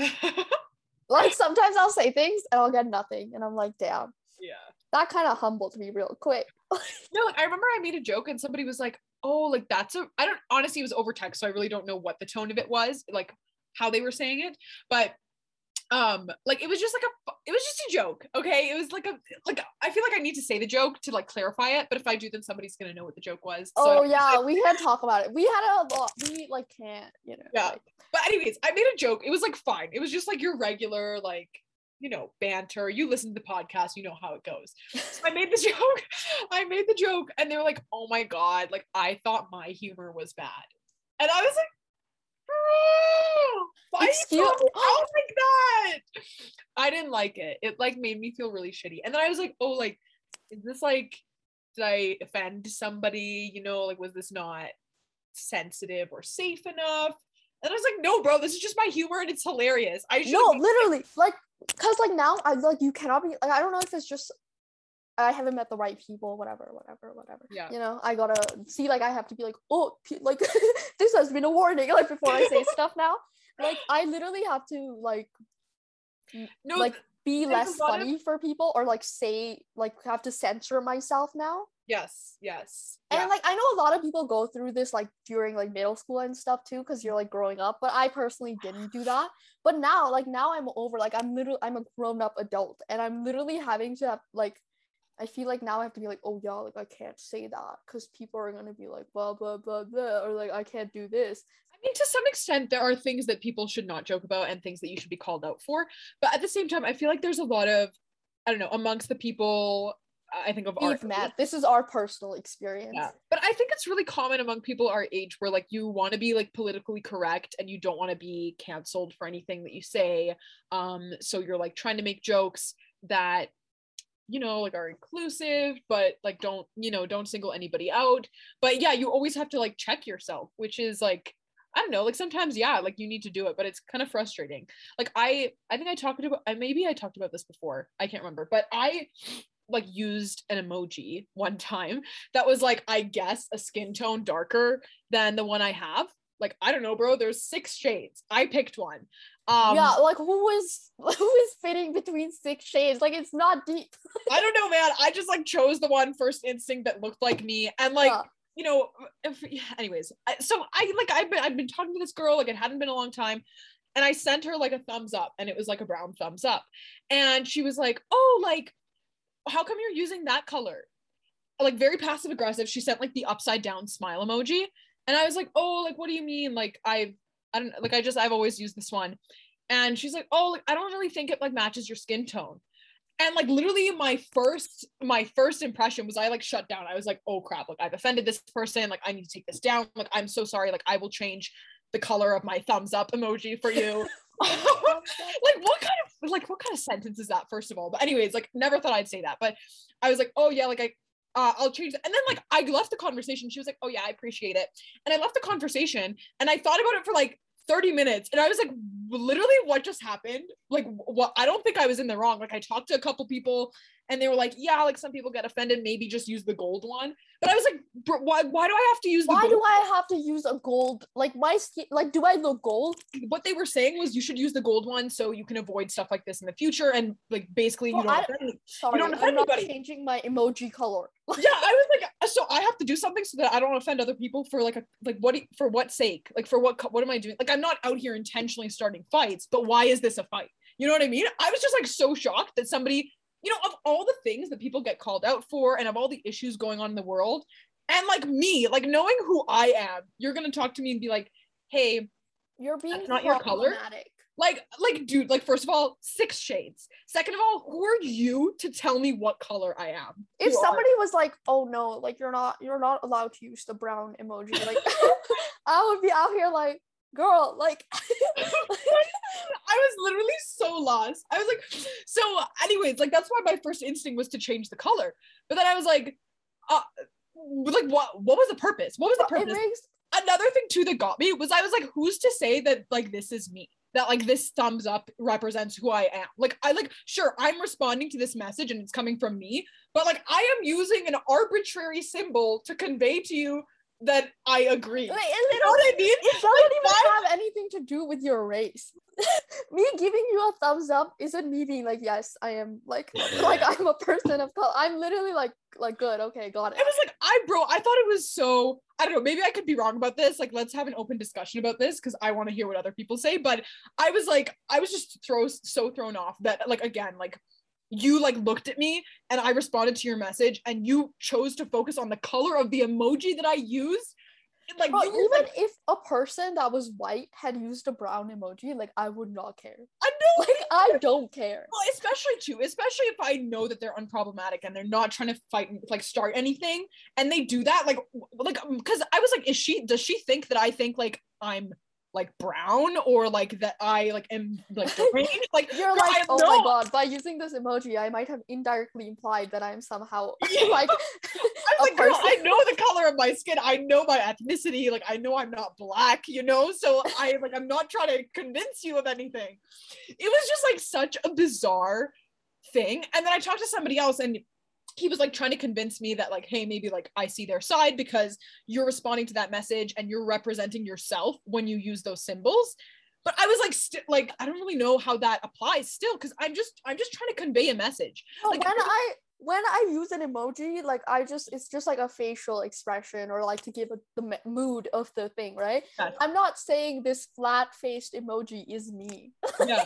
like sometimes i'll say things and i'll get nothing and i'm like damn yeah. that kind of humbled me real quick No, I remember I made a joke and somebody was like, "Oh, like that's a, I don't honestly it was over text, so I really don't know what the tone of it was, like how they were saying it, but um like it was just like a it was just a joke okay it was like a like i feel like i need to say the joke to like clarify it but if i do then somebody's gonna know what the joke was so oh yeah we can talk about it we had a lot we like can't you know Yeah. like, But anyways, I made a joke. It was like fine. It was just like your regular like you know banter. You listen to the podcast, you know how it goes. So I made the joke. I made the joke, and they were like, "Oh my god!" Like I thought my humor was bad, and I was like, "Bro, why Excuse- you talking oh. out like that?" I didn't like it. It like made me feel really shitty. And then I was like, "Oh, like is this like did I offend somebody? You know, like was this not sensitive or safe enough?" And I was like, no, bro, this is just my humor and it's hilarious. I should no literally like because like now i like you cannot be like i don't know if it's just i haven't met the right people whatever whatever whatever Yeah. you know i gotta see like i have to be like oh like this has been a warning like before i say stuff now like I literally have to like No, like be there's less lot of- funny for people or like say like have to censor myself now. yes, yes. And yeah. like I know a lot of people go through this like during like middle school and stuff too because you're like growing up, but I personally didn't do that. But now like now I'm over like I'm literally I'm a grown up adult and I'm literally having to have like I feel like now I have to be like oh yeah like I can't say that because people are gonna be like blah blah blah blah or like I can't do this. I mean, to some extent, there are things that people should not joke about and things that you should be called out for. But at the same time, I feel like there's a lot of, I don't know, amongst the people, I think of our We've met. This is our personal experience. Yeah. But I think it's really common among people our age where like you want to be like politically correct and you don't want to be canceled for anything that you say. Um, so you're like trying to make jokes that you know like are inclusive but like don't you know don't single anybody out but yeah you always have to like check yourself which is like i don't know like sometimes yeah like you need to do it but it's kind of frustrating like i i think i talked about I maybe i talked about this before i can't remember but i like used an emoji one time that was like i guess a skin tone darker than the one i have like i don't know bro there's six shades i picked one um yeah, like who is who is fitting between six shades? Like it's not deep. i don't know man i just like chose the one first instinct that looked like me and like Yeah. You know if, anyways so i like i've been i've been talking to this girl like it hadn't been a long time and i sent her like a thumbs up and it was like a brown thumbs up. And she was like oh like how come you're using that color? Like very passive aggressive she sent like the upside down smile emoji. And i was like oh like what do you mean? Like i've i don't like i just i've always used this one. And she's like oh like i don't really think it like matches your skin tone and like literally my first my first impression was i like shut down. I was like oh crap. Like i've offended this person. Like i need to take this down. Like i'm so sorry. Like i will change the color of my thumbs up emoji for you. Like what kind of like what kind of sentence is that first of all? But anyways like never thought i'd say that. But i was like oh yeah. Like i uh, I'll change it. And then like I left the conversation. She was like, "Oh yeah, I appreciate it." And I left the conversation, and I thought about it for like 30 minutes, and I was like, "Literally, what just happened? Like, what? I don't think I was in the wrong. Like, I talked to a couple people, and they were like, "Yeah, like some people get offended. Maybe just use the gold one." But I was like, "Why? Why do I have to use the Why gold?" do I have to use a gold? Like my skin like do I look gold? what they were saying was you should use the gold one so you can avoid stuff like this in the future, and like basically you Well, don't. I- offend Sorry, don't I'm not anybody. changing my emoji color. yeah i was like so i have to do something so that i don't offend other people for like a like what for what sake like for what what am i doing like i'm not out here intentionally starting fights but why is this a fight you know what i mean i was just like so shocked that somebody you know of all the things that people get called out for and of all the issues going on in the world and like me like knowing who i am you're gonna talk to me and be like hey You're being not your color? like like dude like first of all six shades. Second of all who are you to tell me what color i am? If somebody was like, "Oh no, like you're not you're not allowed to use the brown emoji," like I would be out here like, "Girl, like I was literally so lost. I was like, so, anyways, like that's why my first instinct was to change the color. But then I was like, uh, like what? What was the purpose? What was the purpose? makes Another thing too that got me was I was like, who's to say that like this is me? That like this thumbs up represents who I am. Like I like sure I'm responding to this message and it's coming from me, but like I am using an arbitrary symbol to convey to you that I agree. like, You it, know what I mean? it doesn't even why- have anything to do with your race. me giving you a thumbs up isn't me being like, "Yes, I am like like I'm a person of color." I'm literally like like good, okay, got it. I was like, I bro, I thought it was so I don't know, maybe I could be wrong about this. Like, let's have an open discussion about this because I want to hear what other people say. But I was like, I was just throw so thrown off that like again, like you like looked at me and I responded to your message and you chose to focus on the color of the emoji that I use. Like, Bro, even like, if a person that was white had used a brown emoji, like I would not care. I know Like I don't care. Well, especially too, especially if I know that they're unproblematic and they're not trying to fight like start anything, and they do that, like, like, because I was like, is she? Does she think that I think like I'm like brown or like that I like am like deranged? Like, You're like, oh know- my god, by using this emoji, I might have indirectly implied that I'm somehow Yeah. like I was like, girl. I know the color of my skin. I know my ethnicity. Like, I know I'm not black, you know? So I like, I'm not trying to convince you of anything. It was just like such a bizarre thing. And then I talked to somebody else and he was like trying to convince me that like, hey, maybe like I see their side because you're responding to that message and you're representing yourself when you use those symbols. but I was like, st- like I don't really know how that applies still because I'm just I'm just trying to convey a message. No, Like, when I when I use an emoji, like I just it's just like a facial expression or like to give a, the mood of the thing, right? I'm not saying this flat faced emoji is me. Yeah.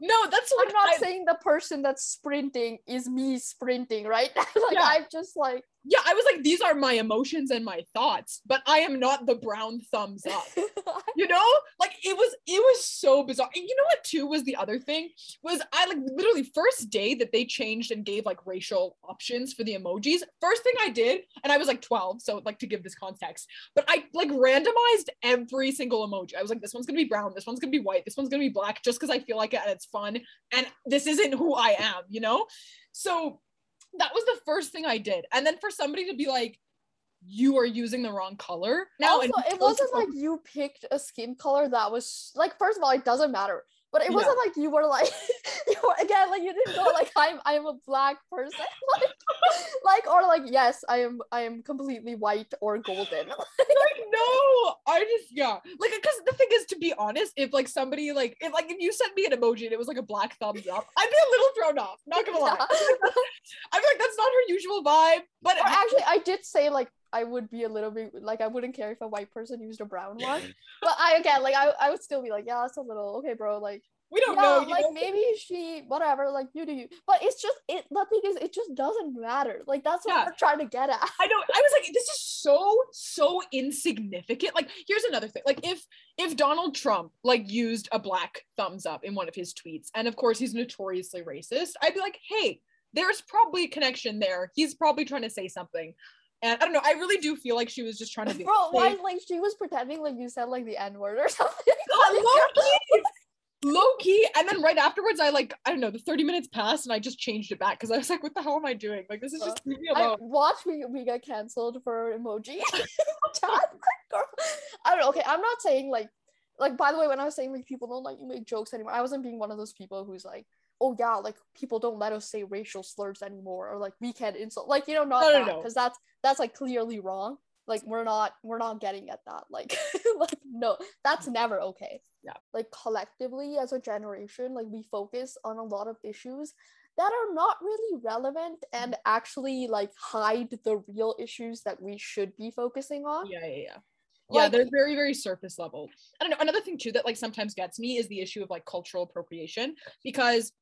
no, that's what I'm not I- saying the person that's sprinting is me sprinting, right? like Yeah. I'm just like yeah, I was like, these are my emotions and my thoughts, but I am not the brown thumbs up. you know? Like it was it was so bizarre. And you know what too was the other thing? Was i like literally first day that they changed and gave like racial options for the emojis first thing i did and i was like 12 so like to give this context but i like randomized every single emoji. I was like this one's gonna be brown this one's gonna be white this one's gonna be black just because i feel like it and it's fun and this isn't who i am you know? So that was the first thing i did. And then for somebody to be like you are using the wrong color? Now oh, also, it wasn't like you picked a skin color that was like first of all it doesn't matter but it Yeah. wasn't like you were like you were, again like you didn't go like i'm i'm a black person like, like or like yes i am i am completely white or golden. Like no i just yeah. Like because the thing is to be honest if like somebody like if like if you sent me an emoji and it was like a black thumbs up i'd be a little thrown off not gonna lie. I'm like that's not her usual vibe but or actually i did say like i would be a little bit like i wouldn't care if a white person used a brown one but i again like i, I would still be like yeah that's a little okay bro like we don't yeah, know you like know? maybe she whatever like you do you but it's just it the thing is it just doesn't matter like that's what Yeah. we're trying to get at I know. I was like, this is so so insignificant. Like, here's another thing. Like, if if Donald Trump like used a black thumbs up in one of his tweets, and of course he's notoriously racist, I'd be like, hey, there's probably a connection there. He's probably trying to say something. And I don't know. I really do feel like she was just trying to be. bro like, why like she was pretending like you said like the n-word or something God, low key, low key. And then right afterwards, I like I don't know. The thirty minutes passed, and I just changed it back because I was like, what the hell am I doing? Like, this is just uh, leave me I alone. watch we we get canceled for emoji. I don't know. Okay, I'm not saying like like by the way, when I was saying like people don't let you make jokes anymore, I wasn't being one of those people who's like, oh yeah, like people don't let us say racial slurs anymore, or like we can't insult like you know not No, no, that no. because that's that's like clearly wrong. Like we're not we're not getting at that. Like like no, that's never okay. Yeah. Like collectively as a generation, like we focus on a lot of issues that are not really relevant and actually like hide the real issues that we should be focusing on. Yeah, yeah, yeah. Yeah, Like- they're very, very surface level. I don't know. Another thing too that like sometimes gets me is the issue of like cultural appropriation because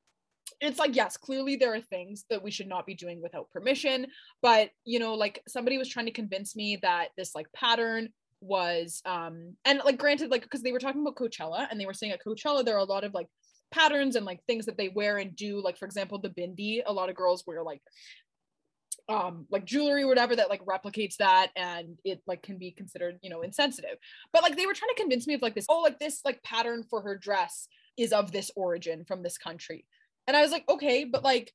it's like yes, clearly there are things that we should not be doing without permission, but you know, like somebody was trying to convince me that this like pattern was um and like granted like because they were talking about Coachella and they were saying at Coachella there are a lot of like patterns and like things that they wear and do like for example the bindi a lot of girls wear like um like jewelry or whatever that like replicates that and it like can be considered you know insensitive. But like they were trying to convince me of like this oh like this like pattern for her dress is of this origin from this country and i was like okay but like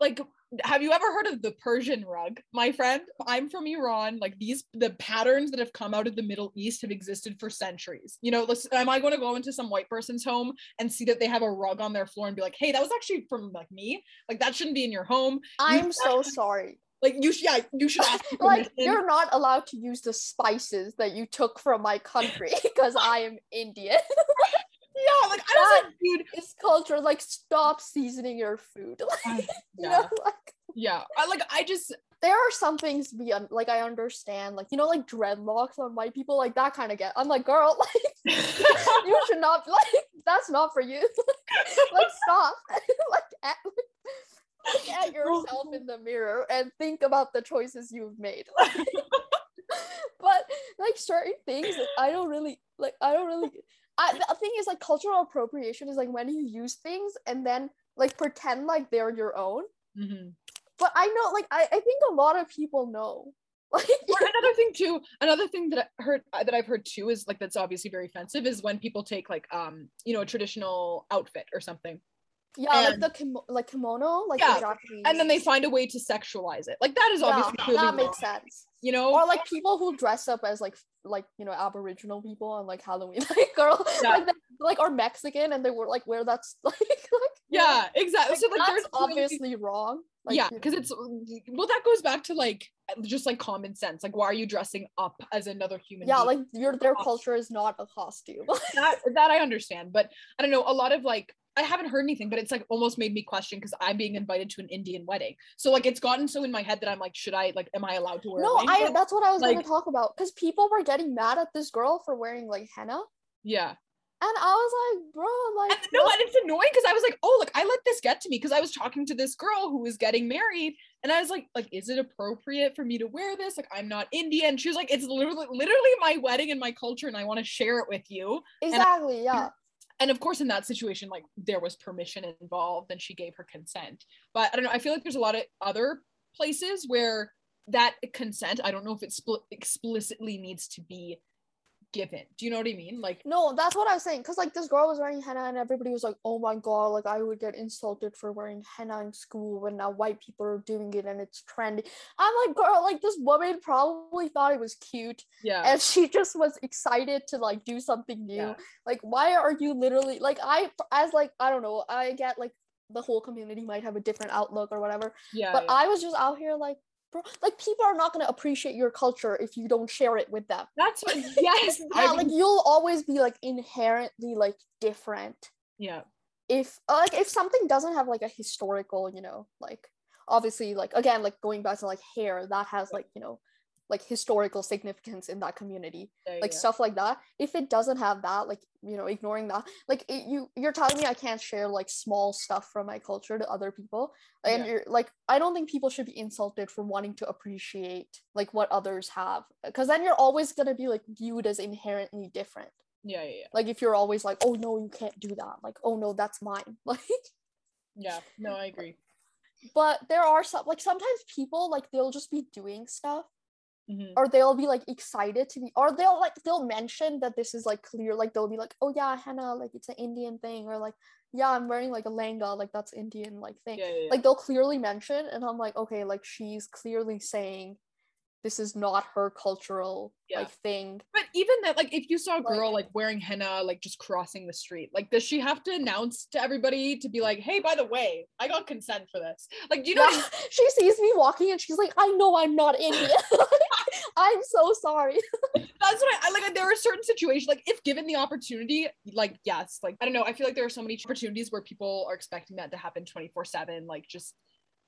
like have you ever heard of the persian rug my friend? I'm from iran. Like these the patterns that have come out of the middle east have existed for centuries. You know listen, am i going to go into some white person's home and see that they have a rug on their floor and be like hey that was actually from like me? Like that shouldn't be in your home. I'm so sorry. like you should yeah you should ask Like you're not allowed to use the spices that you took from my country because I am Indian. yeah like i was like dude it's culture. Like stop seasoning your food. Like, uh, you yeah know, like yeah i like i just there are some things be un- like I understand, like you know, like dreadlocks on white people, like that kind of get. I'm like, girl, like you should not like that's not for you. like stop. like, at, look at yourself in the mirror and think about the choices you've made. but like certain things that I don't really like I don't really I the thing is like cultural appropriation is like when you use things and then like pretend like they're your own. Mhm. But I know like I, I think a lot of people know. Like another thing too another thing that i heard uh, that i've heard too is like that's obviously very offensive is when people take like um you know a traditional outfit or something yeah, like the kimo- like kimono, like Yeah, the Japanese. and then they find a way to sexualize it like that is yeah, obviously that wrong, makes sense. you know Or like people who dress up as like like you know Aboriginal people on like Halloween, like girl, Yeah. like they, like or Mexican, and they were like wear that's like like you know, yeah exactly like, so like there's obviously wrong. Like, yeah, because it's well, that goes back to like just like common sense. Like, why are you dressing up as another human? yeah, being? like your their culture is not a costume. that that I understand, but I don't know. A lot of like I haven't heard anything, but it's like almost made me question because I'm being invited to an Indian wedding. So like it's gotten so in my head that I'm like, should I like, am I allowed to wear? no, I that's what I was gonna talk about because people were getting mad at this girl for wearing like henna, yeah. and I was like, bro, like And, no, and it's annoying because I was like, oh, look, I let this get to me because I was talking to this girl who was getting married, and I was like, like, is it appropriate for me to wear this? Like, I'm not Indian. She was like, it's literally, literally my wedding and my culture, and I want to share it with you. exactly, yeah. And of course in that situation like there was permission involved and she gave her consent. But i don't know i feel like there's a lot of other places where that consent i don't know if it explicitly needs to be given do you know what i mean like No, that's what I was saying. Cause like this girl was wearing henna and everybody was like, oh my god, like I would get insulted for wearing henna in school when now white people are doing it and it's trendy. I'm like, girl, like this woman probably thought it was cute yeah and she just was excited to like do something new. Yeah. Like, why are you literally like I as like I don't know, I get like the whole community might have a different outlook or whatever. yeah, But yeah. I was just out here like, bro, like people are not gonna appreciate your culture if you don't share it with them. that's what yes Yeah, like you'll always be like inherently like different. yeah If uh, like if something doesn't have like a historical, you know, like obviously like again like going back to like hair that has like you know like historical significance in that community yeah, like stuff like that. If it doesn't have that like you know ignoring that like it, you you're telling me i can't share like small stuff from my culture to other people and Yeah. you're like i don't think people should be insulted for wanting to appreciate like what others have because then you're always going to be like viewed as inherently different. Yeah yeah yeah. Like if you're always like oh no you can't do that like oh no that's mine like yeah no i agree. But there are some like sometimes people like they'll just be doing stuff Mhm. or they'll be like excited to be or they'll like they'll mention that this is like clear like they'll be like oh yeah henna like it's an indian thing or like yeah i'm wearing like a langa like that's indian like thing yeah, yeah, like they'll clearly mention and i'm like okay like she's clearly saying this is not her cultural Yeah. like thing But even that, like, if you saw a girl like wearing henna, like just crossing the street, like, does she have to announce to everybody to be like, "Hey, by the way, I got consent for this"? Like, do you know? I Yeah, she sees me walking and she's like i know i'm not indian i'm so sorry That's what I, I like. There are certain situations, like if given the opportunity, like yes, like I don't know. I feel like there are so many opportunities where people are expecting that to happen twenty four seven. Like just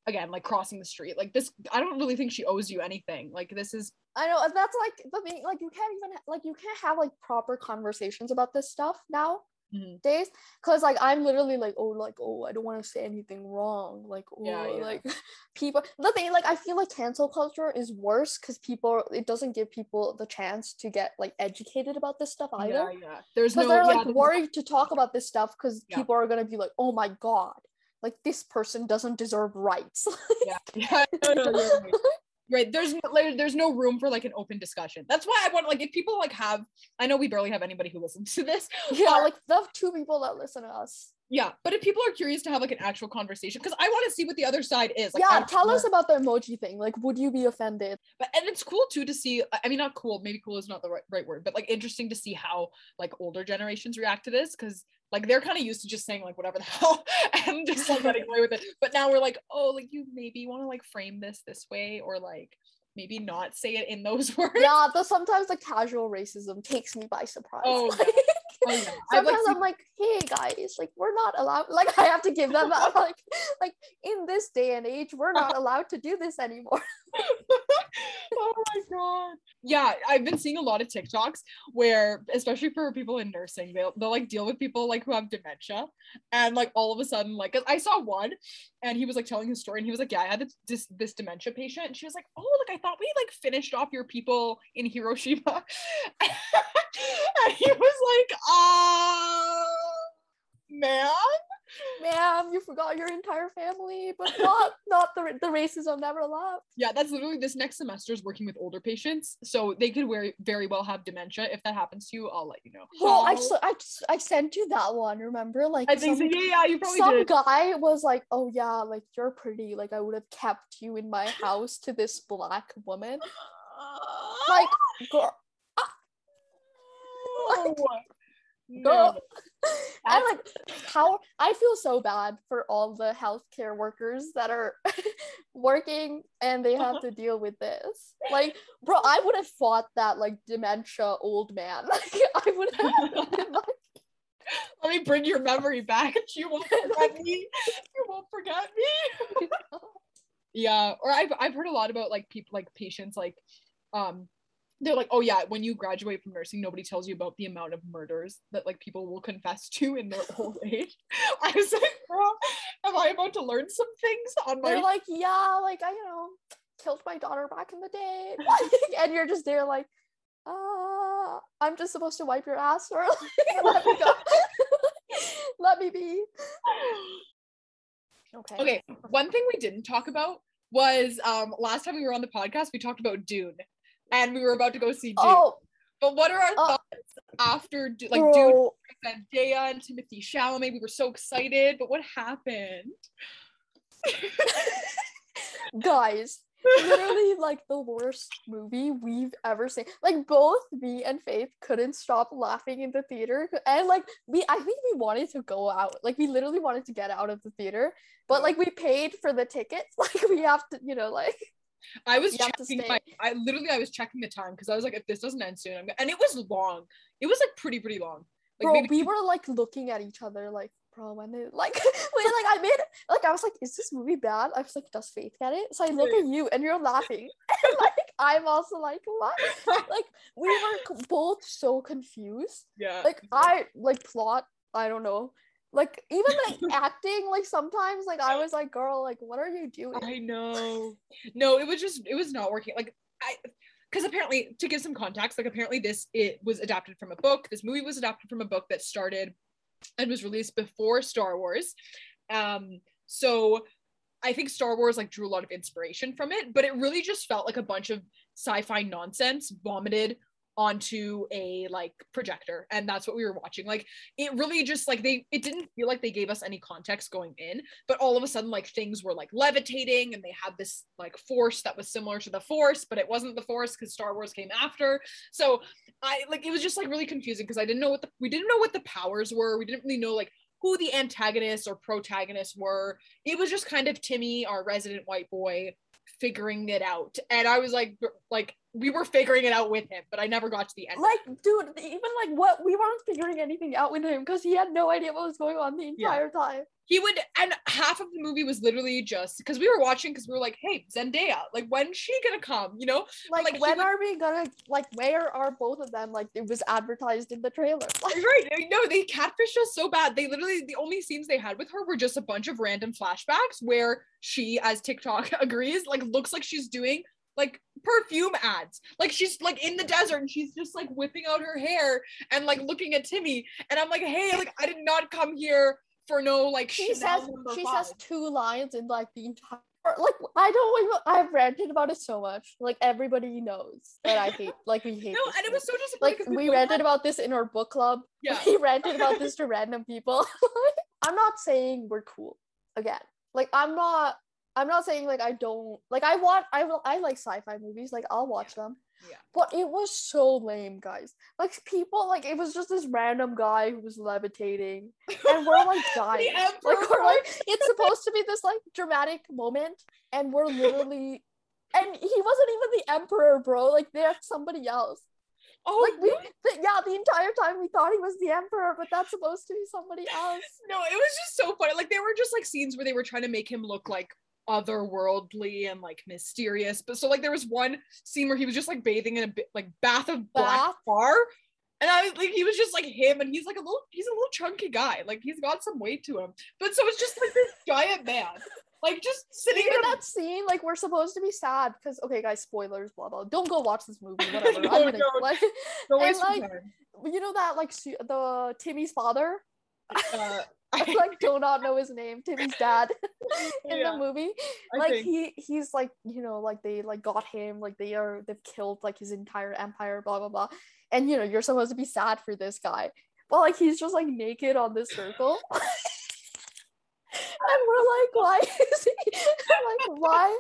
again, like crossing the street. Like this, I don't really think she owes you anything. Like this is I know that's like the thing. Like you can't even like you can't have like proper conversations about this stuff now Mhm. days because like I'm literally like oh like oh I don't want to say anything wrong like oh Yeah, yeah. like people the thing like I feel like cancel culture is worse because people it doesn't give people the chance to get like educated about this stuff either yeah, yeah. There's because no they're like worried to talk about this stuff because people are gonna be like oh my god like this person doesn't deserve rights yeah, yeah. No, no, right. There's there's no room for like an open discussion. That's why I want like if people like have I know we barely have anybody who listens to this. yeah like the two people that listen to us Yeah, but if people are curious to have like an actual conversation, because I want to see what the other side is. Like, yeah tell us about the emoji thing like would you be offended But and it's cool too to see. I mean, not cool. Maybe cool is not the right, right word, but like interesting to see how like older generations react to this because like they're kind of used to just saying like whatever the hell and just like getting away with it. But now we're like, oh, like you maybe want to like frame this this way or like maybe not say it in those words. yeah the sometimes the casual racism takes me by surprise Oh, Like, Oh, yeah. I've, like, sometimes i'm like hey guys like we're not allowed like i have to give them like like in this day and age we're not allowed to do this anymore oh my god. Yeah, I've been seeing a lot of TikToks where, especially for people in nursing, they'll they'll like deal with people like who have dementia, and like all of a sudden, like I saw one, and he was like telling his story, and he was like, "Yeah, I had this this, dementia patient," and she was like, "Oh, like I thought we like finished off your people in Hiroshima," and he was like, "Ah, man." Ma'am you forgot your entire family but not not the, the racism never left Yeah, that's literally this next semester is working with older patients, so they could very very well have dementia. If that happens to you, I'll let you know. well I, I, I sent you that one remember like I think so. some- Yeah, yeah, you probably some did. guy was like, "Oh yeah, like you're pretty. Like I would have kept you in my house to this black woman." Like, girl, Oh. Go. and like how I feel so bad for all the healthcare workers that are working and they have to deal with this. Like, bro, I would have fought that like dementia old man. Like, I would have been like, Let me bring your memory back. You won't forget me. You won't forget me. yeah. Or I've I've heard a lot about like people like patients like um they're like, oh yeah, when you graduate from nursing, nobody tells you about the amount of murders that like people will confess to in their old age. I was like, bro, am I about to learn some things on my they're like, yeah, like I, you know, killed my daughter back in the day. and you're just there like, uh, I'm just supposed to wipe your ass or like, let me go. let me be. Okay. Okay, one thing we didn't talk about was um last time we were on the podcast, we talked about Dune and we were about to go see Dune. Oh, But what are our Oh. thoughts after like Dune bro. Zendaya and Timothée Chalamet? We were so excited, but what happened? guys literally like the worst movie we've ever seen like both me and faith couldn't stop laughing in the theater and like we i think we wanted to go out like we literally wanted to get out of the theater but like we paid for the tickets like we have to you know like I was You have to checking my. I literally I was checking the time because I was like, if this doesn't end soon, I'm go-" and it was long. It was like pretty, pretty long. Like bro maybe we were like looking at each other like bro when it like wait like i made like i was like is this movie bad i was like does faith get it so i look at you and you're laughing and like i'm also like what like we were both so confused yeah. like I like plot. I don't know. Like even like acting. Like sometimes like I was like, girl, like what are you doing? I know. No, it was just it was not working. Like I because apparently to give some context, like apparently this it was adapted from a book. This movie was adapted from a book that started and was released before Star Wars. Um so I think Star Wars like drew a lot of inspiration from it, but it really just felt like a bunch of sci-fi nonsense vomited onto a like projector and that's what we were watching. Like it really just like they it didn't feel like they gave us any context going in but all of a sudden like things were like levitating and they had this like force that was similar to the force but it wasn't the force because star wars came after. So i like it was just like really confusing because i didn't know what the we didn't know what the powers were. We didn't really know like who the antagonists or protagonists were. It was just kind of timmy our resident white boy figuring it out. And i was like like we were figuring it out with him but i never got to the end Like, dude, even like what we weren't figuring anything out with him because he had no idea what was going on the Yeah. entire time. he would and half of the movie was literally just because we were watching because we were like hey zendaya like when's she gonna come you know Like, Like, he when would- are we gonna like where are both of them? Like it was advertised in the trailer. Like, right no they catfished us so bad they literally the only scenes they had with her were just a bunch of random flashbacks where she as tiktok agrees like looks like she's doing like perfume ads like she's like in the desert and she's just like whipping out her hair and like looking at timmy and i'm like hey like i did not come here for no like she Chanel says she five. says two lines in like the entire like I don't even I've ranted about it so much. Like everybody knows that I hate like we hate no and it was so disappointing Like we ranted about this in our book club. yeah We ranted about this to random people. I'm not saying we're cool again. Like I'm not I'm not saying like I don't like I want I will I like sci-fi movies, like I'll watch them. Yeah. But it was so lame, guys. Like people like it was just this random guy who was levitating and we're like dying. like we're like it's supposed to be this like dramatic moment and we're literally and he wasn't even the emperor, bro. Like they're somebody else. oh Like we, th- yeah, the entire time we thought he was the emperor, but that's supposed to be somebody else. No, it was just so funny. Like there were just like scenes where they were trying to make him look like otherworldly and like mysterious. But so like there was one scene where he was just like bathing in a bit like bath of black Bath? tar. And I was like, he was just like him, and he's like a little, he's a little chunky guy. Like he's got some weight to him. But so it's just like this giant man, like just sitting Even in that scene, like we're supposed to be sad because okay, guys, spoilers, blah blah. Don't go watch this movie, whatever. No, I'm gonna, no. like, no and, like, you know that like su- the Timmy's father. Uh, I like do not know his name. Timmy's dad in yeah, the movie. I like think. he he's like you know like they like got him like they are they've killed like his entire empire blah blah blah and you know you're supposed to be sad for this guy but like he's just like naked on this circle we're like why is he like why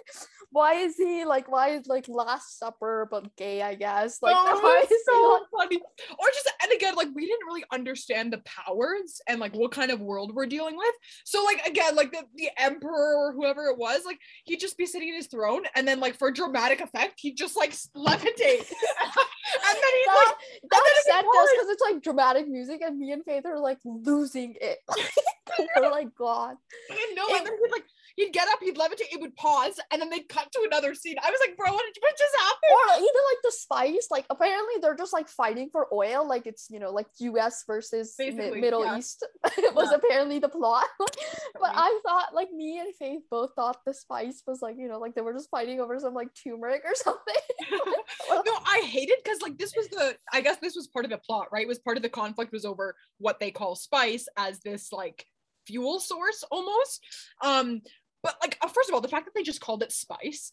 why is he like why is like last supper but gay i guess like oh, why is he so funny. Or just and again, like we didn't really understand the powers and like what kind of world we're dealing with. So like again, like the, the emperor or whoever it was, like he'd just be sitting in his throne and then like for dramatic effect, he'd just like levitate. and then he'd that, like that then set it'd be does because it's like dramatic music and me and Faith are like losing it. we're like God. I didn't know. And then he'd like he'd get up, he'd levitate, it would pause, and then they'd cut to another scene. I was like, bro, what, did, what just happened? Or even like the spice, like apparently they're just like fighting for oil, like it's you know like U.S. versus Mi- Middle yeah. East was Yeah. apparently the plot. but I thought like me and Faith both thought the spice was like you know like they were just fighting over some like turmeric or something. no, I hated because like this was the I guess this was part of the plot, right? It was part of the conflict was over what they call spice as this like fuel source almost. Um, but like uh, first of all, the fact that they just called it spice,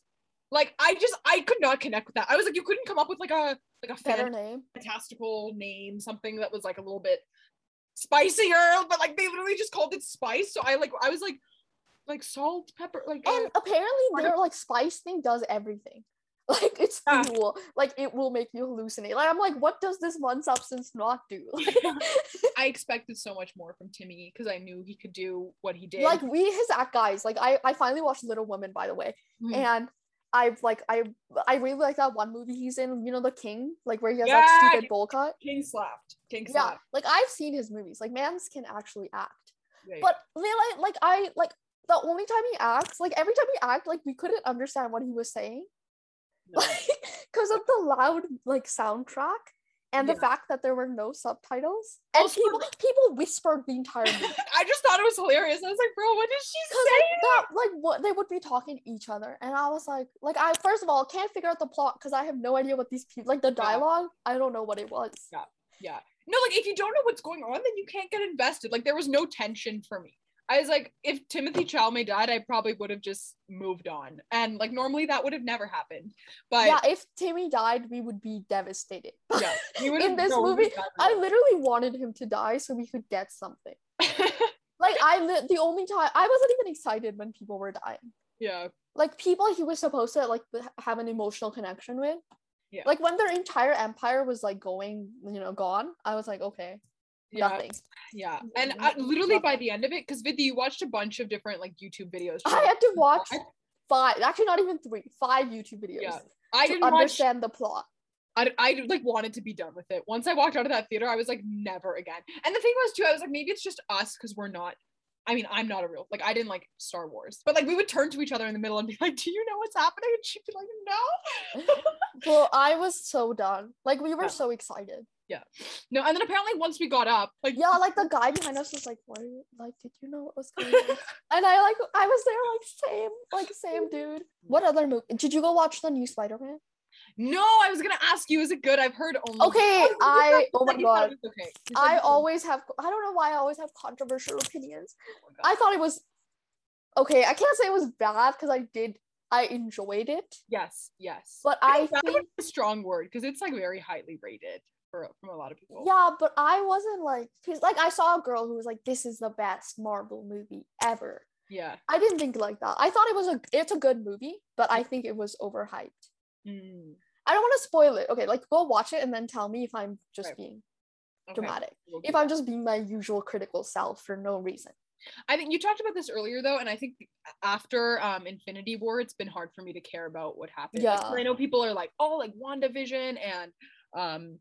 like I just I could not connect with that. I was like, you couldn't come up with like a like a Better name. fantastical name, something that was like a little bit spicier, but like they literally just called it spice. So I like I was like like salt, pepper, like uh, And apparently their like spice thing does everything. Like it's Yeah. fuel. Like it will make you hallucinate. Like I'm like, what does this one substance not do? I expected so much more from Timmy because I knew he could do what he did. like we his act guys. Like I I finally watched Little Women by the way. Mhm. And I've like I I really like that one movie he's in, you know, The King, like where he has Yeah, that stupid bowl cut. King slapped. King slapped. Yeah, like I've seen his movies. Like Mans can actually act. Yeah. But really, like I like the only time he acts, like every time he act, like we couldn't understand what he was saying. Because of the loud like soundtrack and the fact that there were no subtitles oh, and Also- people people whispered the entire movie I just thought it was hilarious. I was like, bro, what did she say? like that like what they would be talking to each other and i was like like i first of all can't figure out the plot because i have no idea what these people like the dialogue i don't know what it was Yeah. Yeah. No, like if you don't know what's going on, then you can't get invested. Like there was no tension for me. I was like, if Timothée Chalamet died, I probably would have just moved on. And like normally that would have never happened. But yeah if timmy died we would be devastated yeah, in this movie i literally wanted him to die so we could get something like i li- the only time i wasn't even excited when people were dying yeah. like people he was supposed to like have an emotional connection with. Yeah. Like when their entire empire was like going, you know, gone, I was like, okay, Yeah. nothing. Yeah. Mm, And I, literally by the end of it, because Vidya, you watched a bunch of different like YouTube videos. I had to watch five, actually not even three, five YouTube videos Yeah. I to didn't watch understand the plot. I, I like wanted to be done with it. Once I walked out of that theater, I was like, never again. And the thing was too, I was like, maybe it's just us because we're not. I mean, I'm not a real like I didn't like Star Wars, but like we would turn to each other in the middle and be like, "Do you know what's happening?" And she'd be like, "No." Well, I was so done. Like we were Yeah. so excited. No, and then apparently once we got up, like Yeah, like the guy behind us was like, "What? Are you, like, did you know what was going on?" and I like, I was there, like, same, like, same dude. What other movie? Did you go watch the new Spider Man? no, I was gonna ask you, is it good? I've heard only. Okay, I- oh my said you thought God. Okay. I thought- oh. always have. I don't know why I always have controversial opinions. oh. I thought it was okay. I can't say it was bad because I did. I enjoyed it, yes, yes. but I that think a strong word because it's like very highly rated for from a lot of people. yeah. But I wasn't like because like I saw a girl who was like, "This is the best Marvel movie ever." Yeah. I didn't think like that. I thought it was a. It's a good movie, but I think it was overhyped. Mm, I don't want to spoil it. Okay, like go watch it and then tell me if I'm just Right. being okay, dramatic. we'll If. I'm just being my usual critical self for no reason. I think you talked about this earlier though, and I think after um Infinity War, it's been hard for me to care about what happened. Like, Yeah. I know people are like, oh, like WandaVision and um,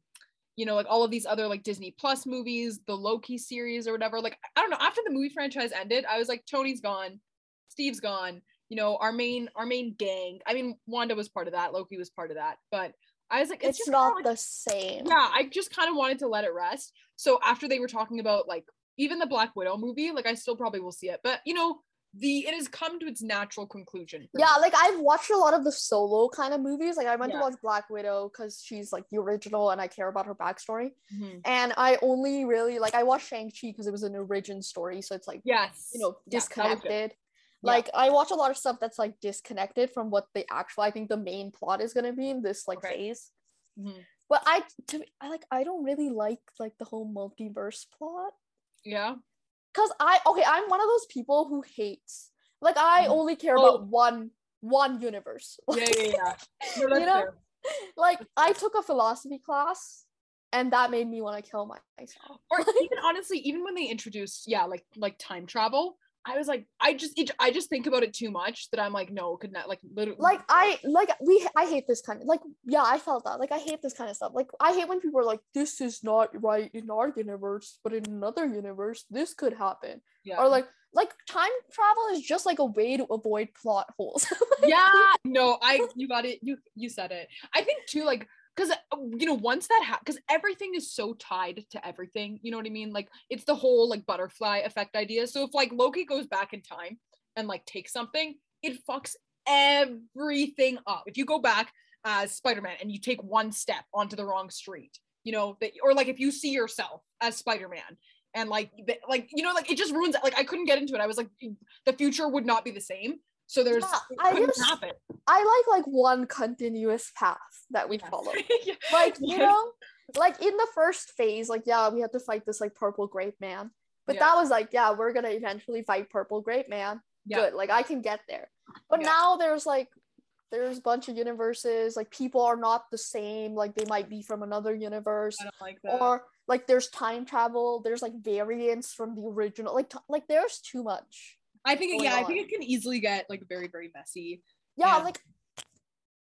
you know, like all of these other like Disney Plus movies, the Loki series or whatever. Like, I don't know. After the movie franchise ended, I was like, Tony's gone, Steve's gone. You know, our main our main gang. I mean, Wanda was part of that, Loki was part of that, but I was like, It's, kinda, not like, the same. yeah, I just kind of wanted to let it rest. So after they were talking about like even the Black Widow movie, like I still probably will see it, but you know, the it has come to its natural conclusion. Yeah, me. like I've watched a lot of the solo kind of movies. Like I went Yeah. to watch Black Widow because she's like the original and I care about her backstory. Mhm. And I only really like I watched Shang-Chi because it was an origin story. So it's like, yes, you know, Yeah, disconnected. Yeah. Like I watch a lot of stuff that's like disconnected from what the actual I think the main plot is gonna be in this like Okay. phase. Mhm. But I to I like I don't really like like the whole multiverse plot. Yeah, Cause I okay, I'm one of those people who hates like I Mhm. only care Oh. about one one universe. yeah, yeah, yeah. No, You know? fair. like I took a philosophy class and that made me want to kill myself. or even honestly, even when they introduced, yeah, like like time travel, I was like, I just it, I just think about it too much that I'm like, no, could not like literally Like I like we I hate this kind of like yeah I felt that like I hate this kind of stuff like I hate when people are like this is not right in our universe but in another universe this could happen yeah. or like like time travel is just like a way to avoid plot holes. yeah no i you got it you you said it i think too like because um, you know once that because everything is so tied to everything you know what i mean? Like it's the whole like butterfly effect idea. So if like loki goes back in time and like takes something it fucks everything up. If you go back as spider-man and you take one step onto the wrong street you know that or like if you see yourself as spider-man and like like you know like it just ruins it. Like i couldn't get into it. I was like the future would not be the same so there's Yeah, I just- I like like one continuous path that we Yes. follow. Yeah. Like you Yes. know, like in the first phase, like yeah, we had to fight this like purple grape man, but Yeah. that was like yeah, we're gonna eventually fight purple grape man. Yeah. Good, like I can get there. But now there's like there's a bunch of universes. Like people are not the same. Like they might be from another universe. I don't like that. Or like there's time travel. There's like variants from the original. Like t- like there's too much. I think going yeah, I think it can easily get like very very messy. Yeah, like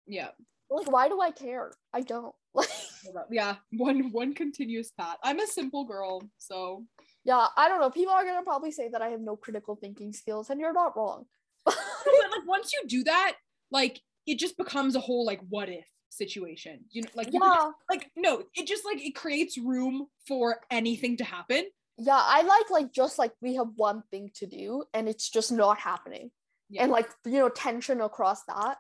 Yeah. like why do I care? I don't. Like Yeah, one one continuous path. I'm a simple girl, so yeah, I don't know. People are gonna probably say that I have no critical thinking skills, and you're not wrong. but like once you do that, like it just becomes a whole like what if situation. You know, like just- yeah, like no, it just like it creates room for anything to happen. Yeah, I like like just like we have one thing to do, and it's just not happening, Yeah. and like you know tension across that.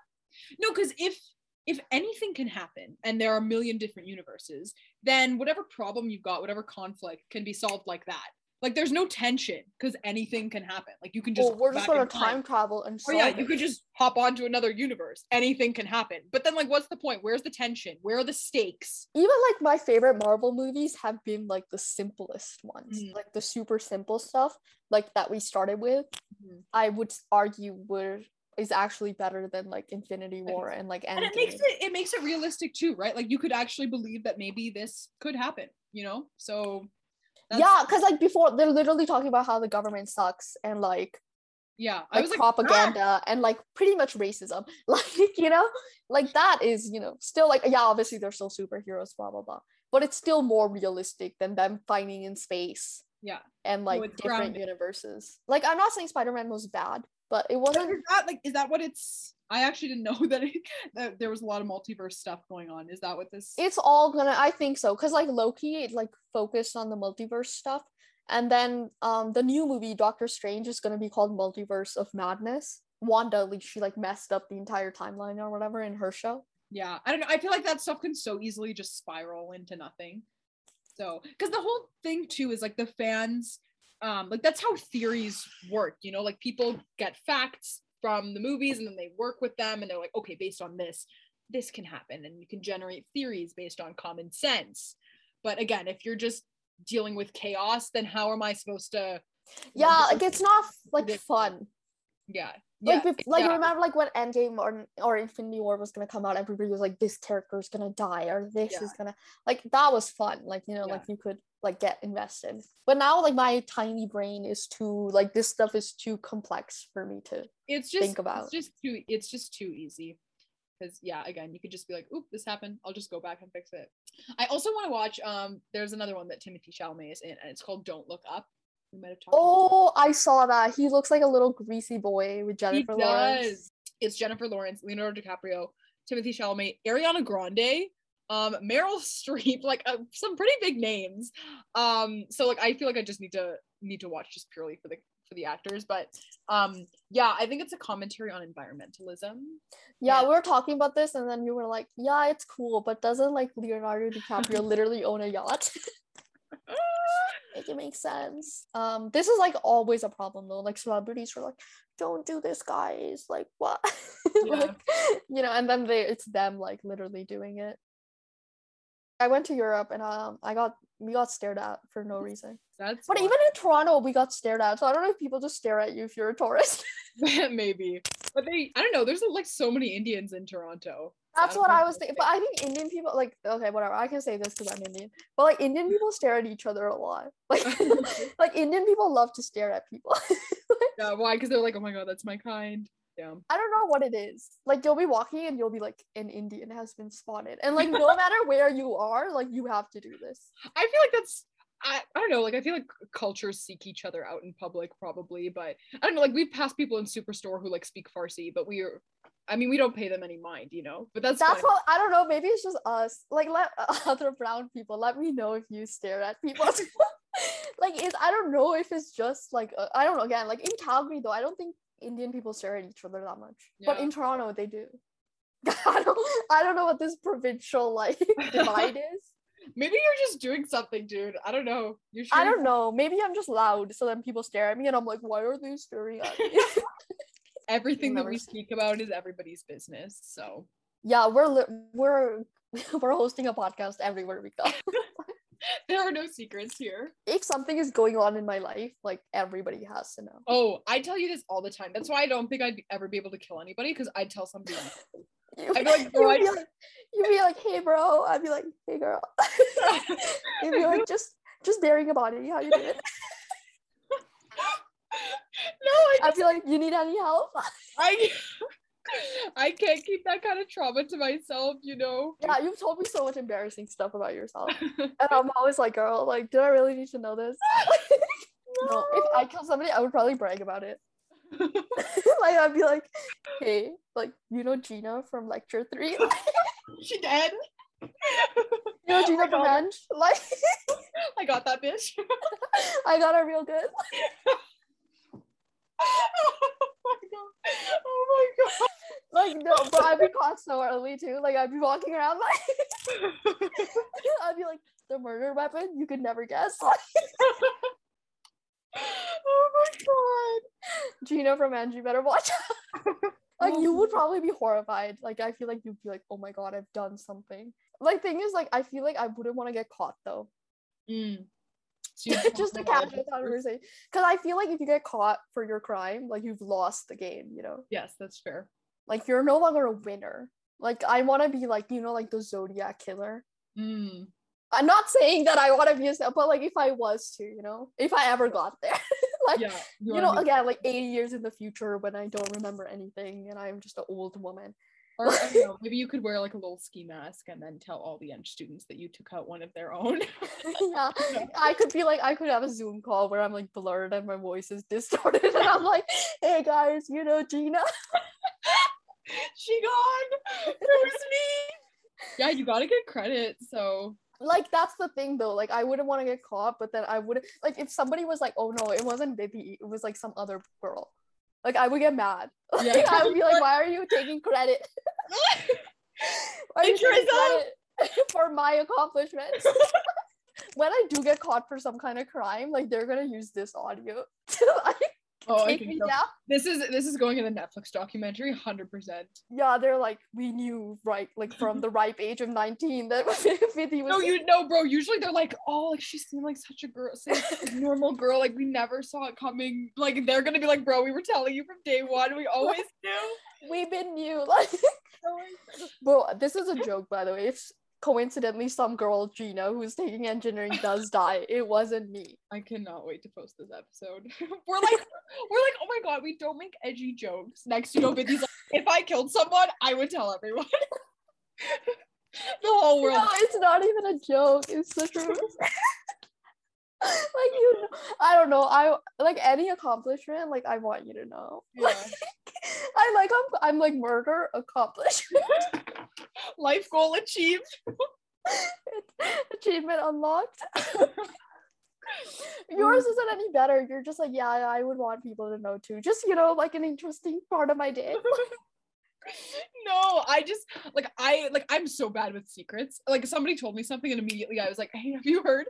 No, because if if anything can happen and there are a million different universes, then whatever problem you've got, whatever conflict can be solved like that. Like there's no tension because anything can happen. Like you can just oh, we're just gonna in time travel and Or yeah, solve you could just hop onto another universe. Anything can happen. But then like what's the point? Where's the tension? Where are the stakes? even like my favorite Marvel movies have been like the simplest ones, Mhm. like the super simple stuff, like that we started with. Mhm. I would argue were is actually better than like Infinity War and like And it makes it it makes it realistic too, right? Like you could actually believe that maybe this could happen, you know? So that's- yeah, because like before they're literally talking about how the government sucks and like yeah. I like was like "Ah!" propaganda and like pretty much racism. Like, you know, like that is, you know, still like yeah, obviously they're still superheroes, blah blah blah. But it's still more realistic than them fighting in space yeah. and like different grounded. universes. Like I'm not saying Spider-Man was bad, but it wasn't is that like is that what it's I actually didn't know that, it, that there was a lot of multiverse stuff going on. Is that what this it's all gonna i think so because like loki it like focused on the multiverse stuff and then um the new movie doctor strange is gonna be called multiverse of madness. Wanda like she like messed up the entire timeline or whatever in her show. Yeah i don't know i feel like that stuff can so easily just spiral into nothing. So because the whole thing too is like the fans um like that's how theories work you know like people get facts from the movies and then they work with them and they're like okay based on this this can happen and you can generate theories based on common sense. But again if you're just dealing with chaos then how am i supposed to yeah like it's not like fun. Yeah. Like yeah, like yeah. remember like when endgame or or infinity war was gonna come out everybody was like this character is gonna die or this Yeah. is gonna like that was fun. Like you know like you could like get invested. But now like my tiny brain is too like this stuff is too complex for me to it's just think about. it's just too it's just too easy. Because yeah again you could just be like oop this happened. I'll just go back and fix it. I also want to watch um there's another one that timothée chalamet is in and it's called don't look up. We might have talked about Oh, I saw that. He looks like a little greasy boy with Jennifer Lawrence. does it's jennifer lawrence leonardo dicaprio timothée chalamet ariana grande um meryl streep like uh, some pretty big names um so like i feel like i just need to need to watch just purely for the for the actors but um yeah i think it's a commentary on environmentalism Yeah, Yeah. we were talking about this, and then you were like, "Yeah, it's cool, but doesn't like Leonardo DiCaprio literally own a yacht?" Make it make sense. Um, this is like always a problem though. Like celebrities are like, "Don't do this, guys." Like what? Yeah. like, you know, and then they it's them like literally doing it. I went to Europe and um, I got we got stared at for no reason. that's But wild. even in Toronto, we got stared at. So I don't know if people just stare at you if you're a tourist. maybe but they i don't know there's like so many indians in toronto That's what I was thinking. But I think Indian people like okay, whatever. I can say this because I'm Indian. But like Indian people stare at each other a lot. Like like Indian people love to stare at people. yeah, why? Because they're like, oh my god, that's my kind. I don't know what it is. Like you'll be walking and you'll be like, an Indian has been spotted. And like no matter where you are, like you have to do this. I feel like that's I, I don't know, like I feel like cultures seek each other out in public probably, but I don't know, like we've passed people in Superstore who like speak Farsi, but we are I mean we don't pay them any mind, you know. But that's That's fine. what I don't know. Maybe it's just us. Like let other brown people let me know if you stare at people. like it's I don't know if it's just like uh, I don't know again like in Calgary though I don't think Indian people stare at each other that much. But in Toronto they do. I don't I don't know what this provincial like divide is. Maybe you're just doing something, dude. I don't know. You sure I don't know. Maybe I'm just loud, so then people stare at me, and I'm like, why are they staring at me? everything that we speak about is everybody's business. So yeah, we're li- we're we're hosting a podcast everywhere we go. there are no secrets here. if something is going on in my life, like everybody has to know. Oh, I tell you this all the time. That's why I don't think I'd ever be able to kill anybody because I'd tell somebody. You, I'd be like, you'd, be like, you'd be like, hey bro. I'd be like, hey girl. you'd be like, just just bearing a body. How you doing? no, I I'd be like, you need any help? I I can't keep that kind of trauma to myself, you know. yeah, you've told me so much embarrassing stuff about yourself, and I'm always like, girl, like, do I really need to know this? no, if I kill somebody, I would probably brag about it. like I'd be like, hey, like you know Gina from lecture three, she dead. you know Gina oh from God. Eng, like I got that bitch. I got her real good. Oh my god. Oh my god! Like no, but I'd be caught so early too. Like I'd be walking around like. I'd be like the murder weapon you could never guess. oh my god. Gino from Angie, better watch. out. like you would probably be horrified. Like I feel like you'd be like, oh my god, I've done something. Like thing is, like I feel like I wouldn't want to get caught though. Mm. Just a casual conversation. Because I feel like if you get caught for your crime, like you've lost the game, you know? Yes, that's fair. Like you're no longer a winner. Like I want to be like, you know, like the Zodiac killer. Mm. I'm not saying that I want to be a but like if I was to, you know, if I ever got there. like Yeah. you wanna know, again, like 80 years in the future when I don't remember anything and I'm just an old woman. Or know, maybe you could wear like a little ski mask and then tell all the Eng students that you took out one of their own. yeah. I could be like, I could have a Zoom call where I'm like blurred and my voice is distorted and I'm like, hey guys, you know Gina. she gone. It was me. Yeah, you gotta get credit. So Like that's the thing though. Like I wouldn't want to get caught, but then I would like if somebody was like, oh no, it wasn't Vivi, it was like some other girl. Like I would get mad. Yeah. Like, I would be like, why are you taking credit? Why are you taking credit for my accomplishments? when I do get caught for some kind of crime, like they're gonna use this audio to like oh, take me so. down. This is this is going in the Netflix documentary, hundred percent. Yeah, they're like, we knew right, like from the ripe age of 19 that Vivi was No, you know, bro. Usually they're like, oh, like she seemed like such a girl, such a normal girl. Like we never saw it coming. Like they're gonna be like, bro, we were telling you from day one. We always knew. we've been new. Like Bro, this is a joke, by the way. If coincidentally some girl, Gina, who's taking engineering, does die, it wasn't me. I cannot wait to post this episode. we're like, we're like, oh my god, we don't make edgy jokes. Next, you know, Vinny's like, if I killed someone, I would tell everyone. the whole world. No, it's not even a joke. It's the truth. like you, know, I don't know. I like any accomplishment. Like I want you to know. Yeah. I like I'm I'm like murder accomplishment Life goal achieved. achievement unlocked. Yours isn't any better. You're just like yeah, I would want people to know too. Just you know, like an interesting part of my day. no, I just like I like I'm so bad with secrets. Like somebody told me something and immediately I was like, hey, have you heard?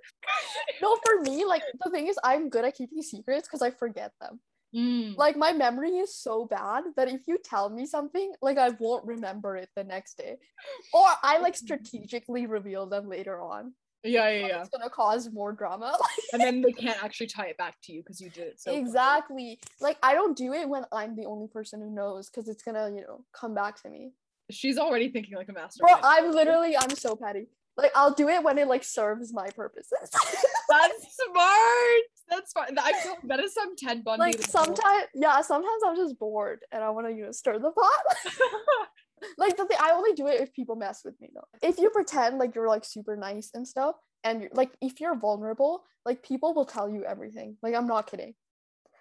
no, for me, like the thing is, I'm good at keeping secrets because I forget them. Mm. Like my memory is so bad that if you tell me something, like I won't remember it the next day. Or I like strategically reveal them later on. Yeah, yeah, yeah. It's gonna cause more drama. And then they can't actually tie it back to you because you did it so. exactly. Like I don't do it when I'm the only person who knows because it's gonna, you know, come back to me. She's already thinking like a master. Bro, I'm literally I'm so petty. Like I'll do it when it like serves my purposes. That's smart. That's fine. I feel that is some Ted Bundy. like sometimes yeah, sometimes I'm just bored and I want to you know stir the pot. like the thing, I only do it if people mess with me though. If you pretend like you're like super nice and stuff, and you're, like if you're vulnerable, like people will tell you everything. Like I'm not kidding.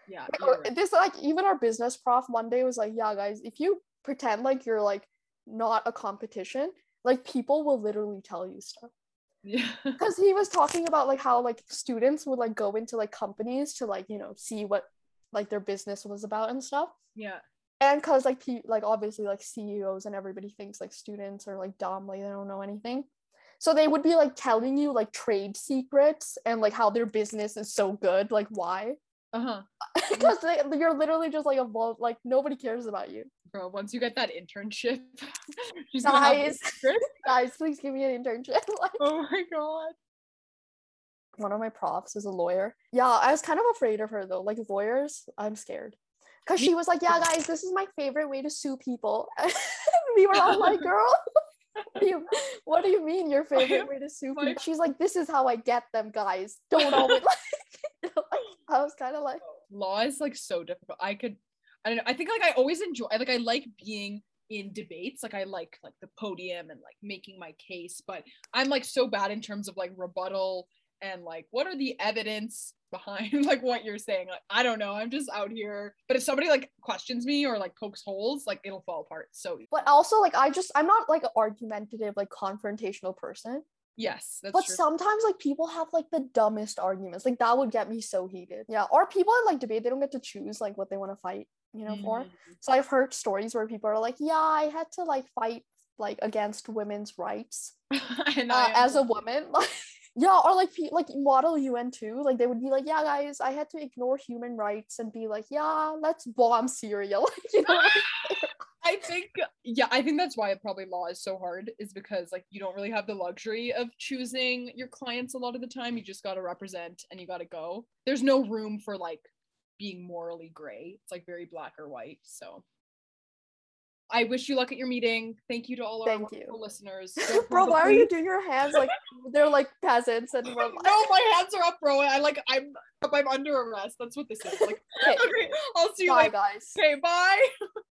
yeah. Like, right. This like even our business prof one day was like, yeah, guys, if you pretend like you're like not a competition, like people will literally tell you stuff. Yeah. Because he was talking about like how like students would like go into like companies to like you know see what like their business was about and stuff. yeah. And because like pe- like obviously like CEOs and everybody thinks like students are like dumb, like they don't know anything. So they would be like telling you like trade secrets and like how their business is so good, like why? Uh huh. because you're literally just like a like nobody cares about you Bro, once you get that internship, she's Guys. guys please give me an internship. Like Oh my god. one of my profs is a lawyer. Yeah i was kind of afraid of her though. Like lawyers i'm scared. Because she was like yeah guys this is my favorite way to sue people. We were all like girl what do you, what do you mean your favorite way to sue people? She's like this is how i get them guys. Don't always like, i was kind of like Law is like so difficult. I could, I don't know. I think like I always enjoy. Like I like being in debates. Like I like like the podium and like making my case. But I'm like so bad in terms of like rebuttal and like what are the evidence behind like what you're saying. Like I don't know. I'm just out here. But if somebody like questions me or like pokes holes, like it'll fall apart so but also like i just i'm not like an argumentative like confrontational person Yes, that's but true. sometimes like people have like the dumbest arguments like that would get me so heated yeah or people in like debate they don't get to choose like what they want to fight you know for Mhm. so i've heard stories where people are like yeah i had to like fight like against women's rights and uh, as a woman like yeah or like like model un too like they would be like yeah guys i had to ignore human rights and be like yeah let's bomb syria you know I think yeah, I think that's why probably law is so hard is because like you don't really have the luxury of choosing your clients a lot of the time. You just got to represent and you got to go. There's no room for like being morally gray. It's like very black or white. So I wish you luck at your meeting. Thank you to all our Thank you. listeners. Bro why are you doing your hands like they're like peasants and we're like No, my hands are up, bro. I like I'm I'm under arrest. That's what this is. Like Okay. okay, I'll see you bye later. guys Okay, bye.